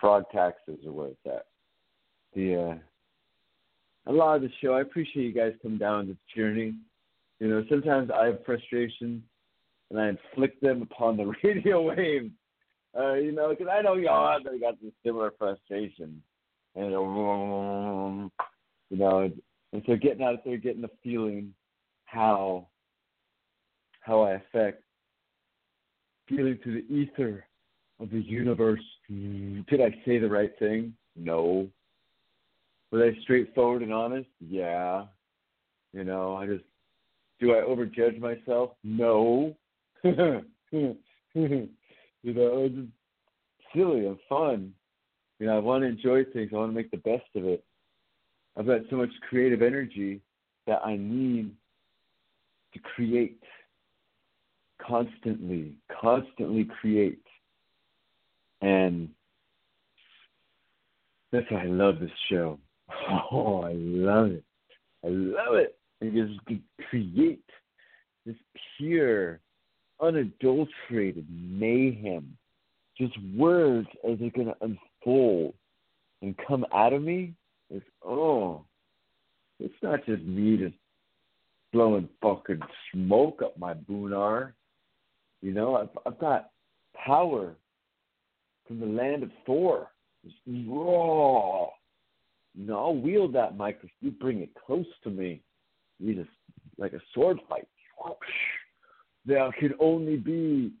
frog taxes, or what is that? The uh, a lot of the show. I appreciate you guys coming down this journey. You know, sometimes I have frustrations, and I inflict them upon the radio waves uh, you know, because I know y'all out there got this similar frustration, and you know, and, and so getting out there, getting the feeling how how I affect feeling through the ether of the universe. Did I say the right thing? No. Was I straightforward and honest? Yeah. You know, I just do I overjudge myself? No. You know, it's silly and fun. You know, I want to enjoy things. I want to make the best of it. I've got so much creative energy that I need to create constantly, constantly create. And that's why I love this show. Oh, I love it. I love it. I just create this pure unadulterated mayhem, just words as they're to unfold and come out of me. It's oh, it's not just me just blowing fucking smoke up my boonar. You know, I've, I've got power from the land of Thor. Just raw. You know, I'll wield that mic if you bring it close to me. You just like a sword fight. There can only be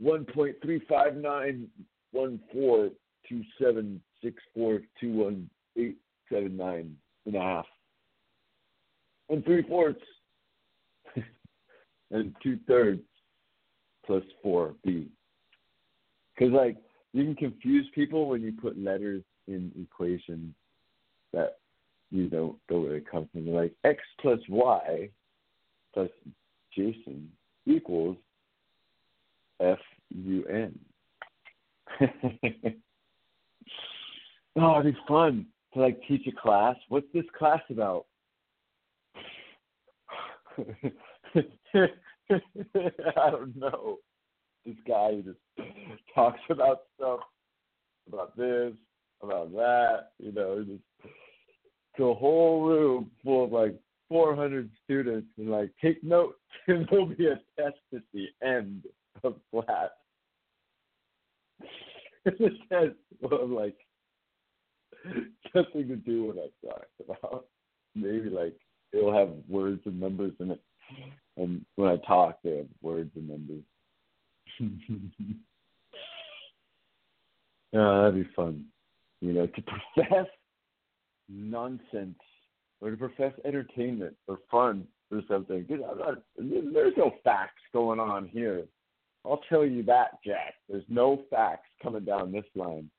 one point three five nine one four two seven six four two one eight seven nine and a half. And three fourths and two thirds plus four B. Because like you can confuse people when you put letters in equations that you don't know where they come from. They're like x plus y plus Jason equals F U N. oh, it'd be fun to like teach a class. What's this class about? I don't know. This guy just talks about stuff, about this, about that. You know, just to a whole room full of like 400 students and like take notes and there'll be a test at the end of class. A test of like something to do with what I talked about. Maybe like it'll have words and numbers in it. And when I talk, they have words and numbers. oh, that'd be fun. You know, to profess nonsense or to profess entertainment or fun or something. There's no facts going on here. I'll tell you that, Jack. There's no facts coming down this line.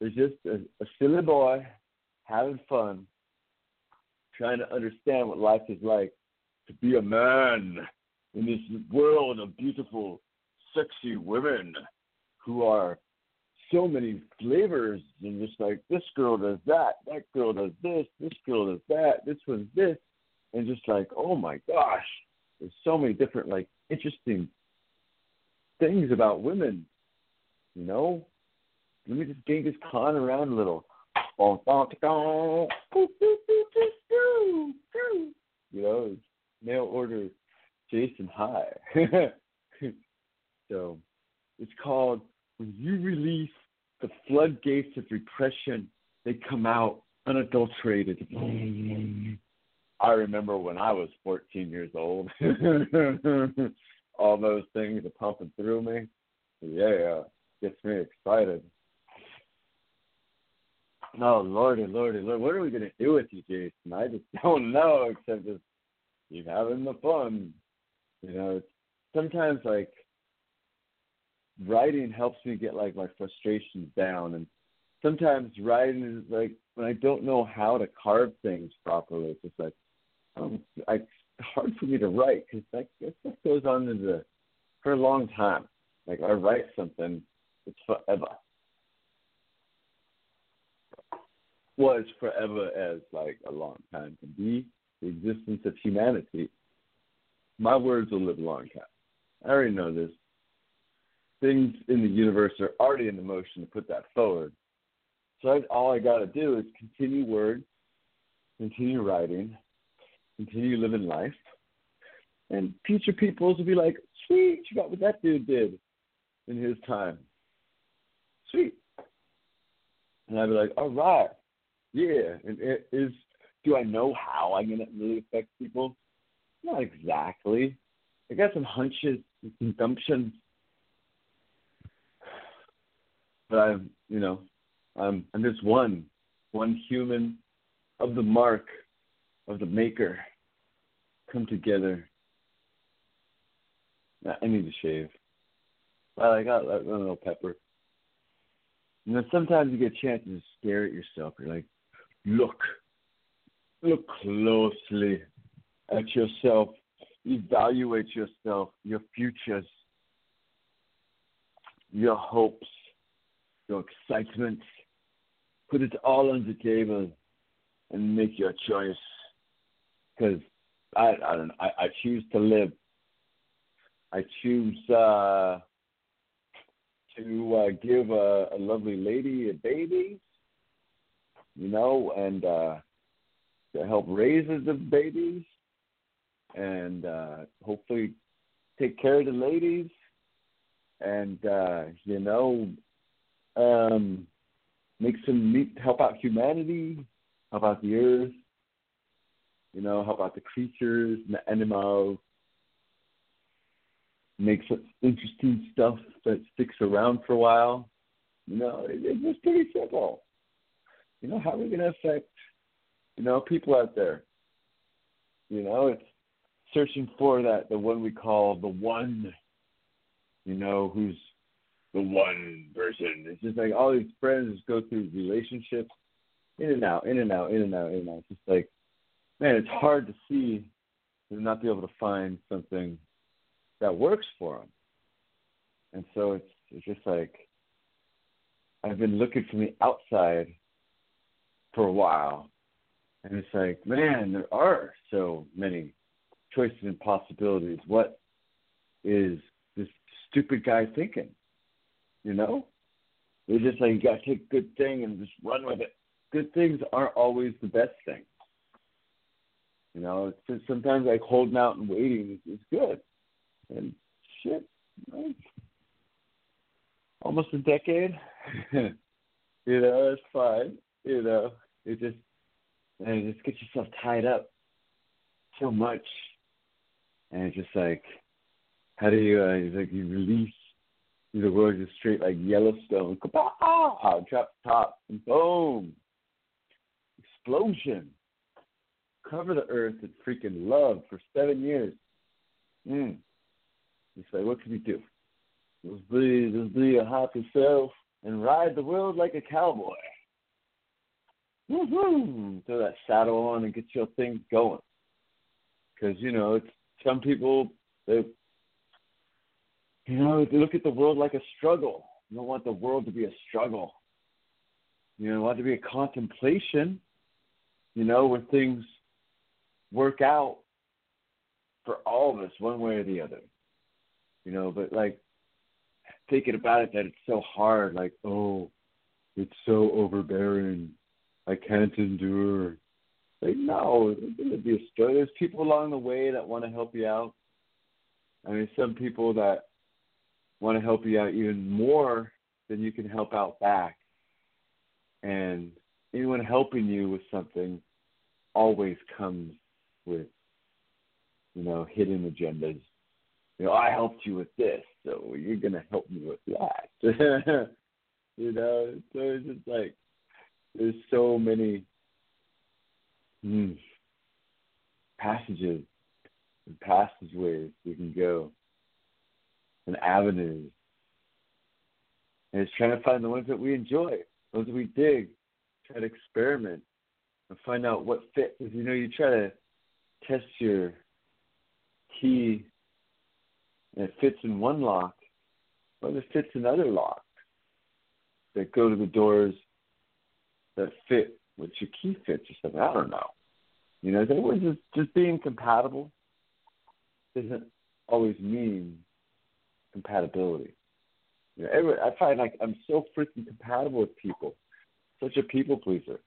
There's just a, a silly boy having fun, trying to understand what life is like to be a man in this world of beautiful, sexy women who are so many flavors and just like this girl does that, that girl does this, this girl does that, this one's this, and just like oh my gosh, there's so many different like interesting things about women, you know. Let me just Genghis Khan around a little. You know, mail order Jason High. so it's called When You Release the Floodgates of Repression, They Come Out Unadulterated. I remember when I was 14 years old. All those things are pumping through me. Yeah, gets me excited. No, lordy, lordy, lord, what are we gonna do with you, Jason? I just don't know, except just keep having the fun. You know, sometimes like writing helps me get like my frustrations down, and sometimes writing is like when I don't know how to carve things properly. It's just like um, I, it's hard for me to write because like that stuff goes on in the for a long time. Like I write something, it's forever. Was forever as like a long time can be the existence of humanity. My words will live a long time. I already know this. Things in the universe are already in the motion to put that forward. So I, all I got to do is continue words, continue writing, continue living life, and future peoples will be like, "Sweet, you got what that dude did in his time. Sweet." And I'd be like, "All right, yeah." And it is do I know how I'm gonna really affect people? Not exactly. I got some hunches and assumptions, but I'm, you know, I'm I'm just one, one human of the mark of the maker come together. I need to shave. Well, I got a little pepper. And then sometimes you get a chance to stare at yourself. You're like, look, look closely at yourself. Evaluate yourself, your futures, your hopes, your excitement. Put it all on the table and make your choice. Because I, I don't know, I, I choose to live. I choose uh, to uh, give a, a lovely lady a baby, you know, and uh, to help raise the babies. and uh, hopefully take care of the ladies, and uh, you know, um, make some neat, help out humanity, help out the earth, you know, help out the creatures and the animals, make some interesting stuff that sticks around for a while. You know, it, it's just pretty simple. You know, how are we going to affect, you know, people out there? You know, it's searching for that, the one we call the one, you know, who's the one person. It's just like all these friends go through relationships, in and out, in and out, in and out, in and out. It's just like, man, it's hard to see and not be able to find something that works for them. And so it's it's just like I've been looking from the outside for a while, and it's like, man, there are so many choices and possibilities. What is this stupid guy thinking? You know, they're just like you got to take good thing and just run with it. Good things aren't always the best thing. You know, it's sometimes like holding out and waiting is, is good. And shit, right? almost a decade. you know, it's fine. You know, it just and just get yourself tied up so much, and it's just like, how do you? Uh, like you release the world just straight like Yellowstone, kapow, drop top, boom, explosion. Cover the earth in freaking love for seven years. Mm. It's like, what can we do? Just be, just be a happy self and ride the world like a cowboy. Woohoo! Throw that saddle on and get your thing going. Because you know, it's some people they, you know, look at the world like a struggle. You don't want the world to be a struggle. You know, want it to be a contemplation. You know, where things work out for all of us, one way or the other. You know, but like thinking about it that it's so hard, like, oh, it's so overbearing. I can't endure. Like, no, there's going to be a story. There's people along the way that want to help you out. I mean, some people that want to help you out even more than you can help out back. And anyone helping you with something always comes with, you know, hidden agendas. You know, I helped you with this, so you're gonna help me with that. you know, so it's just like there's so many mm, passages and passageways we can go and avenues. And it's trying to find the ones that we enjoy, those that we dig, try to experiment and find out what fits. Because you know, you try to test your key and it fits in one lock, but it fits in other locks that go to the doors that fit what your key fits or something. I don't know. You know, that just just being compatible doesn't always mean compatibility. You know, every, I find like I'm so freaking compatible with people, such a people pleaser.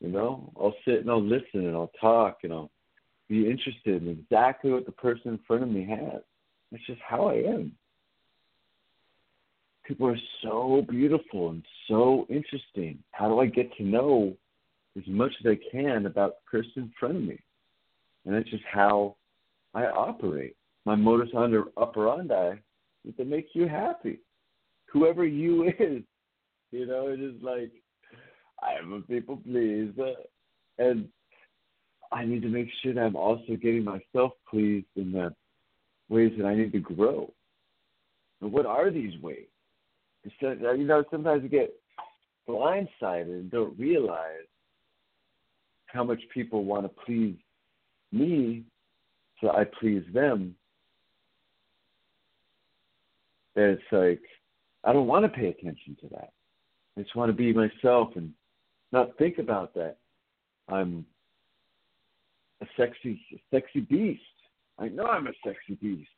You know, I'll sit and I'll listen and I'll talk and I'll be interested in exactly what the person in front of me has. That's just how I am. People are so beautiful and so interesting. How do I get to know as much as I can about the person in front of me? And that's just how I operate. My modus operandi is to make you happy. Whoever you is. You know, it is like I am a people pleaser. And I need to make sure that I'm also getting myself pleased in the ways that I need to grow. And what are these ways? Uh, you know, sometimes you get blindsided and don't realize how much people want to please me so I please them. That it's like, I don't want to pay attention to that. I just want to be myself and not think about that. I'm a sexy, sexy beast. I know I'm a sexy beast.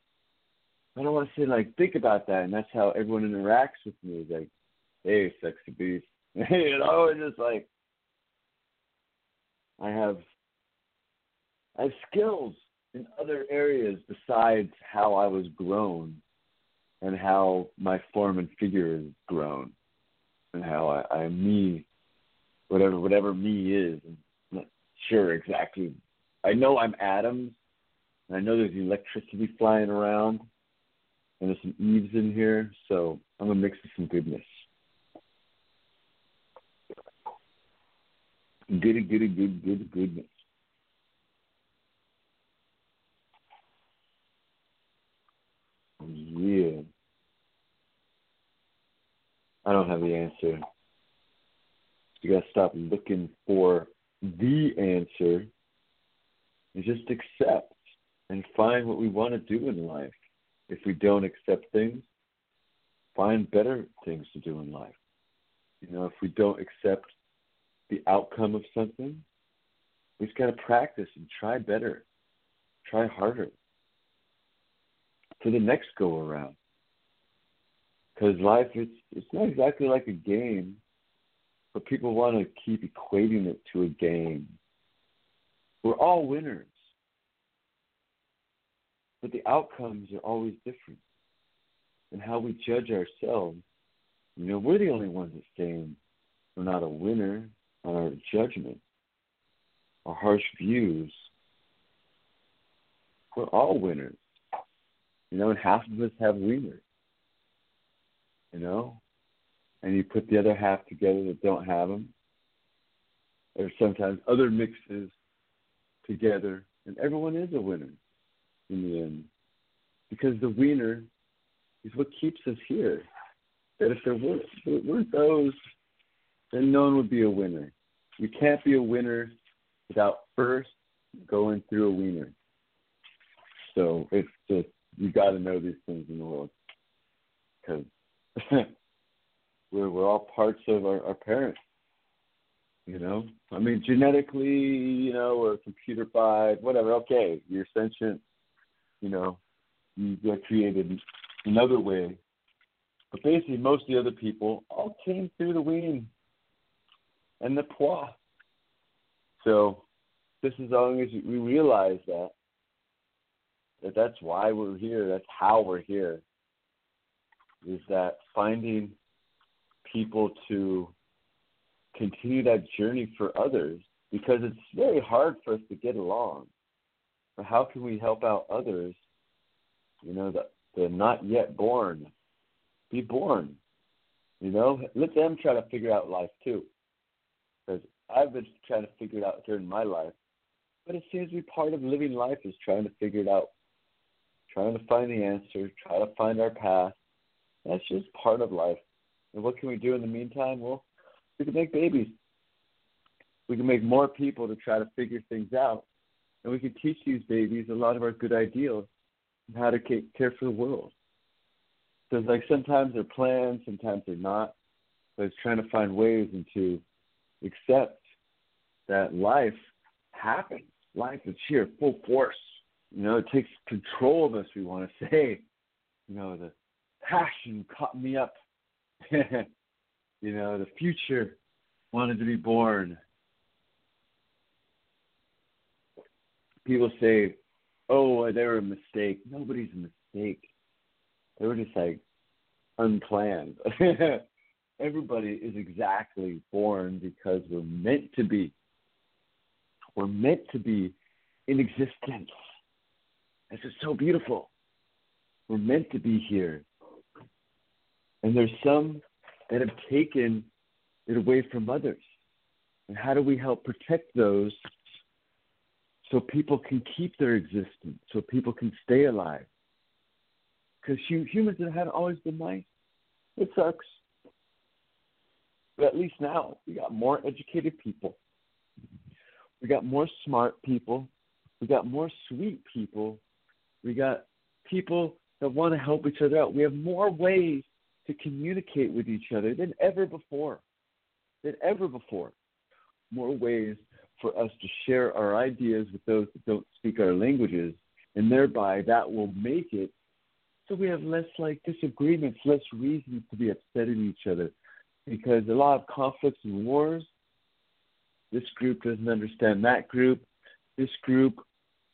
I don't want to say like think about that, and that's how everyone interacts with me. Is like, hey, sexy beast. you know, it's just like I have I have skills. in other areas besides how I was grown and how my form and figure has grown and how I, I me whatever whatever me is. I'm not sure exactly. I know I'm atoms and I know there's electricity flying around and there's some eaves in here, so I'm gonna mix with some goodness. Goody, goody, good, good, goodness. Yeah. I don't have the answer. You gotta stop looking for the answer and just accept and find what we want to do in life. If we don't accept things, find better things to do in life. You know, if we don't accept the outcome of something, we just got to practice and try better, try harder for the next go around. Because life, it's it's not exactly like a game, but people want to keep equating it to a game. We're all winners, but the outcomes are always different. And how we judge ourselves, you know, we're the only ones that saying we're not a winner on our judgment, our harsh views. We're all winners. You know, and half of us have wieners. You know, and you put the other half together that don't have them. There's sometimes other mixes together, and everyone is a winner in the end, because the wiener is what keeps us here. That if there weren't, weren't those, then no one would be a winner. You can't be a winner without first going through a wiener. So it's just you got to know these things in the world because we're we're all parts of our, our parents. You know, I mean, genetically, you know, we're computerified, whatever. Okay, you're sentient. You know, you get created another way, but basically, most of the other people all came through the womb and the pois. So, just as long as we realize that, that that's why we're here, that's how we're here, is that finding people to continue that journey for others because it's very hard for us to get along. But how can we help out others, you know, the, the not yet born? Be born. You know, let them try to figure out life too. Because I've been trying to figure it out during my life. But it seems to be part of living life is trying to figure it out, trying to find the answer, try to find our path. That's just part of life. And what can we do in the meantime? Well, we can make babies. We can make more people to try to figure things out. And we can teach these babies a lot of our good ideals and how to care for the world. So it's like sometimes they're planned, sometimes they're not. But it's trying to find ways into accept that life happens. Life is here, full force. You know, it takes control of us, we want to say. You know, the passion caught me up. you know, the future wanted to be born. People say, oh, they were a mistake. Nobody's a mistake. They were just like unplanned. everybody is exactly born because we're meant to be. We're meant to be in existence. This is so beautiful. We're meant to be here. And there's some that have taken it away from others. And how do we help protect those so people can keep their existence, so people can stay alive? Because humans have had always been nice. It sucks. But at least now we got more educated people. We got more smart people. We got more sweet people. We got people that want to help each other out. We have more ways to communicate with each other than ever before. Than ever before. More ways for us to share our ideas with those that don't speak our languages, and thereby that will make it so we have less like disagreements, less reasons to be upset at each other, because a lot of conflicts and wars, this group doesn't understand that group. This group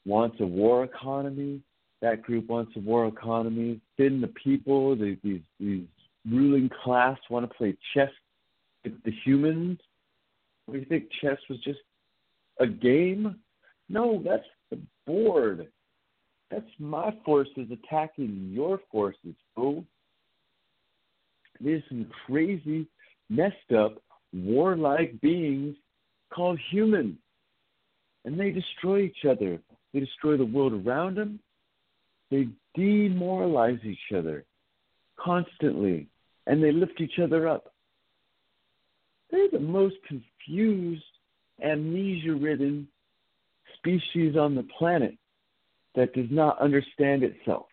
wants a war economy. That group wants a war economy. Then the people, the, these these ruling class, want to play chess with the humans. Do you think chess was just a game? No, that's the board. That's my forces attacking your forces, fool. There's some crazy, messed up, warlike beings called humans. And they destroy each other. They destroy the world around them. They demoralize each other constantly. And they lift each other up. They're the most confused, amnesia ridden species on the planet that does not understand itself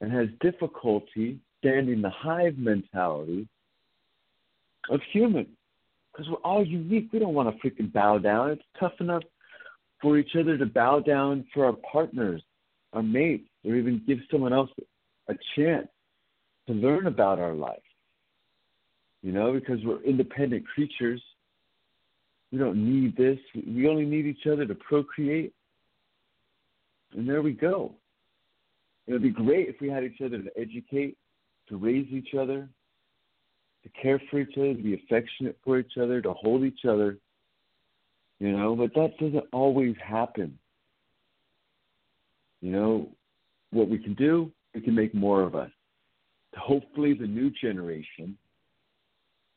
and has difficulty standing the hive mentality of human. Because we're all unique. We don't want to freaking bow down. It's tough enough for each other to bow down for our partners, our mates, or even give someone else a chance to learn about our life. You know, because we're independent creatures. We don't need this. We only need each other to procreate. And there we go. It would be great if we had each other to educate, to raise each other, to care for each other, to be affectionate for each other, to hold each other. You know, but that doesn't always happen. You know, what we can do, we can make more of us. Hopefully, the new generation,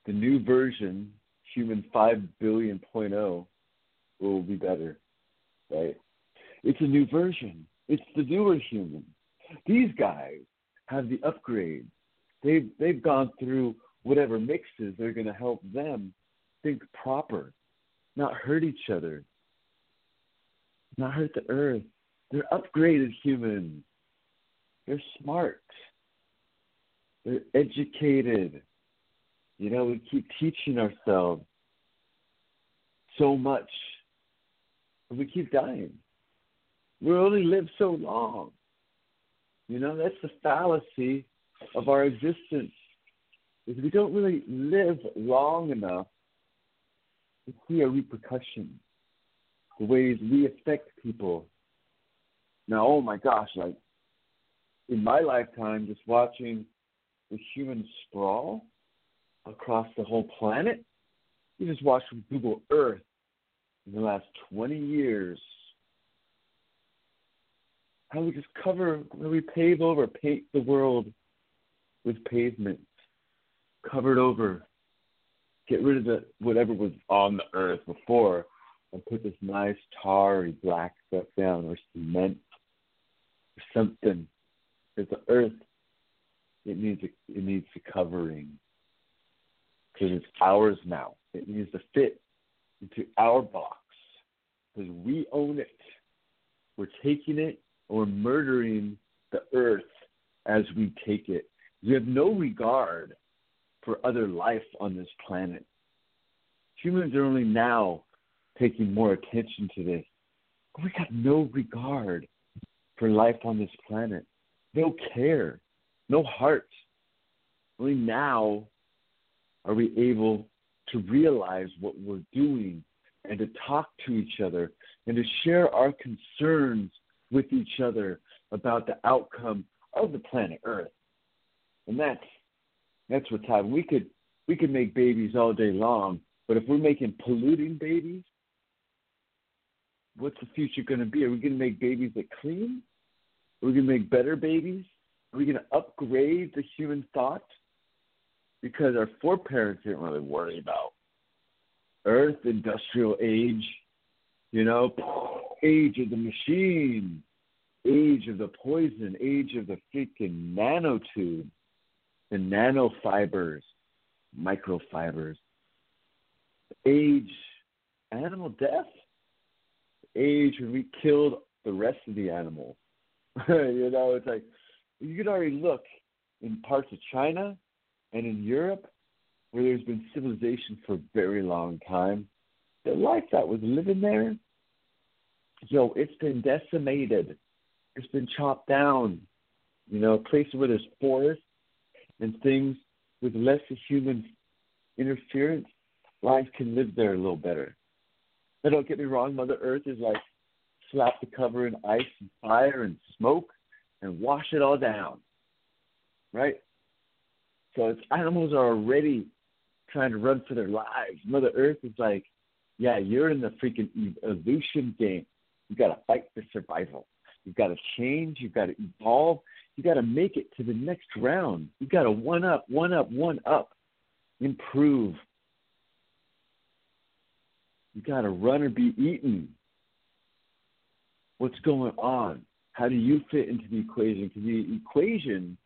the new version, human 5 billion point oh, will be better, right? It's a new version. It's the newer human. These guys have the upgrade. They've they've gone through whatever mixes they're going to help them think proper, not hurt each other, not hurt the earth. They're upgraded humans. They're smart. They're educated. You know, we keep teaching ourselves so much, and we keep dying. We only live so long. You know, that's the fallacy of our existence. Is we don't really live long enough to see a repercussion, the ways we affect people. Now, oh my gosh, like in my lifetime, just watching the human sprawl across the whole planet, you just watch from Google Earth in the last 20 years how we just cover, how we pave over, paint the world with pavement, covered over, get rid of the whatever was on the earth before, and put this nice tarry black stuff down, or cement, or something. Because the earth, it needs a, it needs a covering. Because it's ours now. It needs to fit into our box. Because we own it. We're taking it or murdering the earth as we take it. We have no regard for other life on this planet. Humans are only now taking more attention to this. We got no regard for life on this planet, no care, no heart. Only now are we able to realize what we're doing and to talk to each other and to share our concerns with each other about the outcome of the planet Earth. And that's that's what's happening. We could we could make babies all day long, but if we're making polluting babies, what's the future going to be? Are we going to make babies that clean? Are we going to make better babies? Are we going to upgrade the human thought? Because our foreparents didn't really worry about Earth, industrial age, you know, age of the machine, age of the poison, age of the freaking nanotube, the nanofibers, microfibers, age, animal death, age when we killed the rest of the animals. you know, it's like you can already look in parts of China and in Europe where there's been civilization for a very long time. The life that was living there yo, it's been decimated. It's been chopped down. You know, places where there's forests and things with less human interference, life can live there a little better. Now, don't get me wrong, Mother Earth is like slap the cover in ice and fire and smoke and wash it all down. Right? So it's animals are already trying to run for their lives. Mother Earth is like, yeah, you're in the freaking evolution game. You got to fight for survival. You've got to change. You've got to evolve. You got to make it to the next round. You got to one up, one up, one up, improve. You got to run or be eaten. What's going on? How do you fit into the equation? Because the equation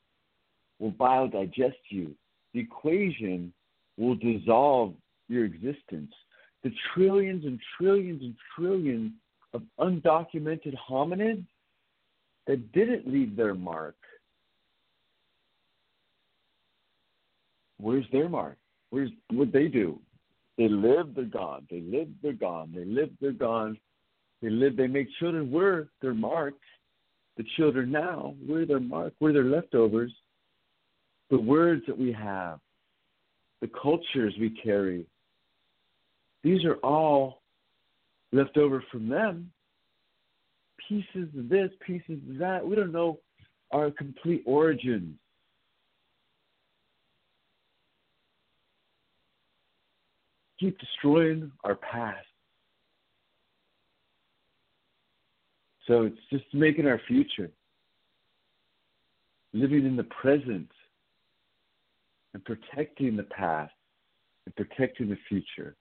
will biodigest you. The equation will dissolve your existence. The trillions and trillions and trillions of undocumented hominids that didn't leave their mark. Where's their mark? Where's what they do? They live, they're gone. They live, they're gone. They live, they're gone. They live, they make children. We're their mark. The children now, we're their mark. We're their leftovers. The words that we have, the cultures we carry, these are all left over from them. Pieces of this, pieces of that. We don't know our complete origins. Keep destroying our past. So it's just making our future, living in the present, and protecting the past and protecting the future.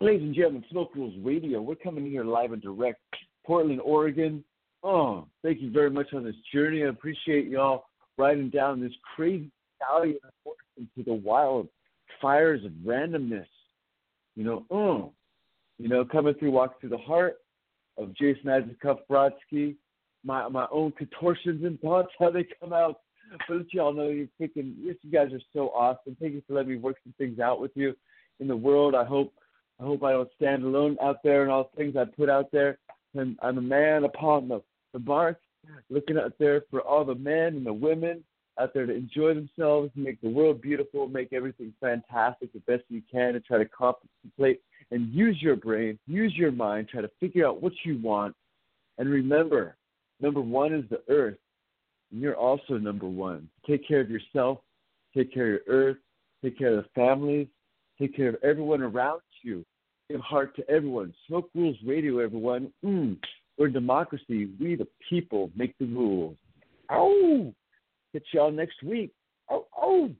Ladies and gentlemen, Smoke Rules Radio, we're coming here live and direct, Portland, Oregon. Oh, thank you very much on this journey. I appreciate y'all riding down this crazy stallion into the wild fires of randomness. You know, oh, you know, coming through, walking through the heart of Jason Isaac Brodsky, my my own contortions and thoughts, how they come out. But let y'all know you're freaking, you guys are so awesome. Thank you for letting me work some things out with you in the world. I hope I hope I don't stand alone out there and all the things I put out there. And I'm a man upon the, the mark, looking out there for all the men and the women out there to enjoy themselves, make the world beautiful, make everything fantastic the best you can, and try to contemplate and use your brain, use your mind, try to figure out what you want. And remember, number one is the earth, and you're also number one. Take care of yourself, take care of your earth, take care of the families, take care of everyone around you give heart to everyone. Smoke Rules Radio, everyone. Mm, we're democracy. We, the people, make the rules. Oh, catch y'all next week. Oh, oh.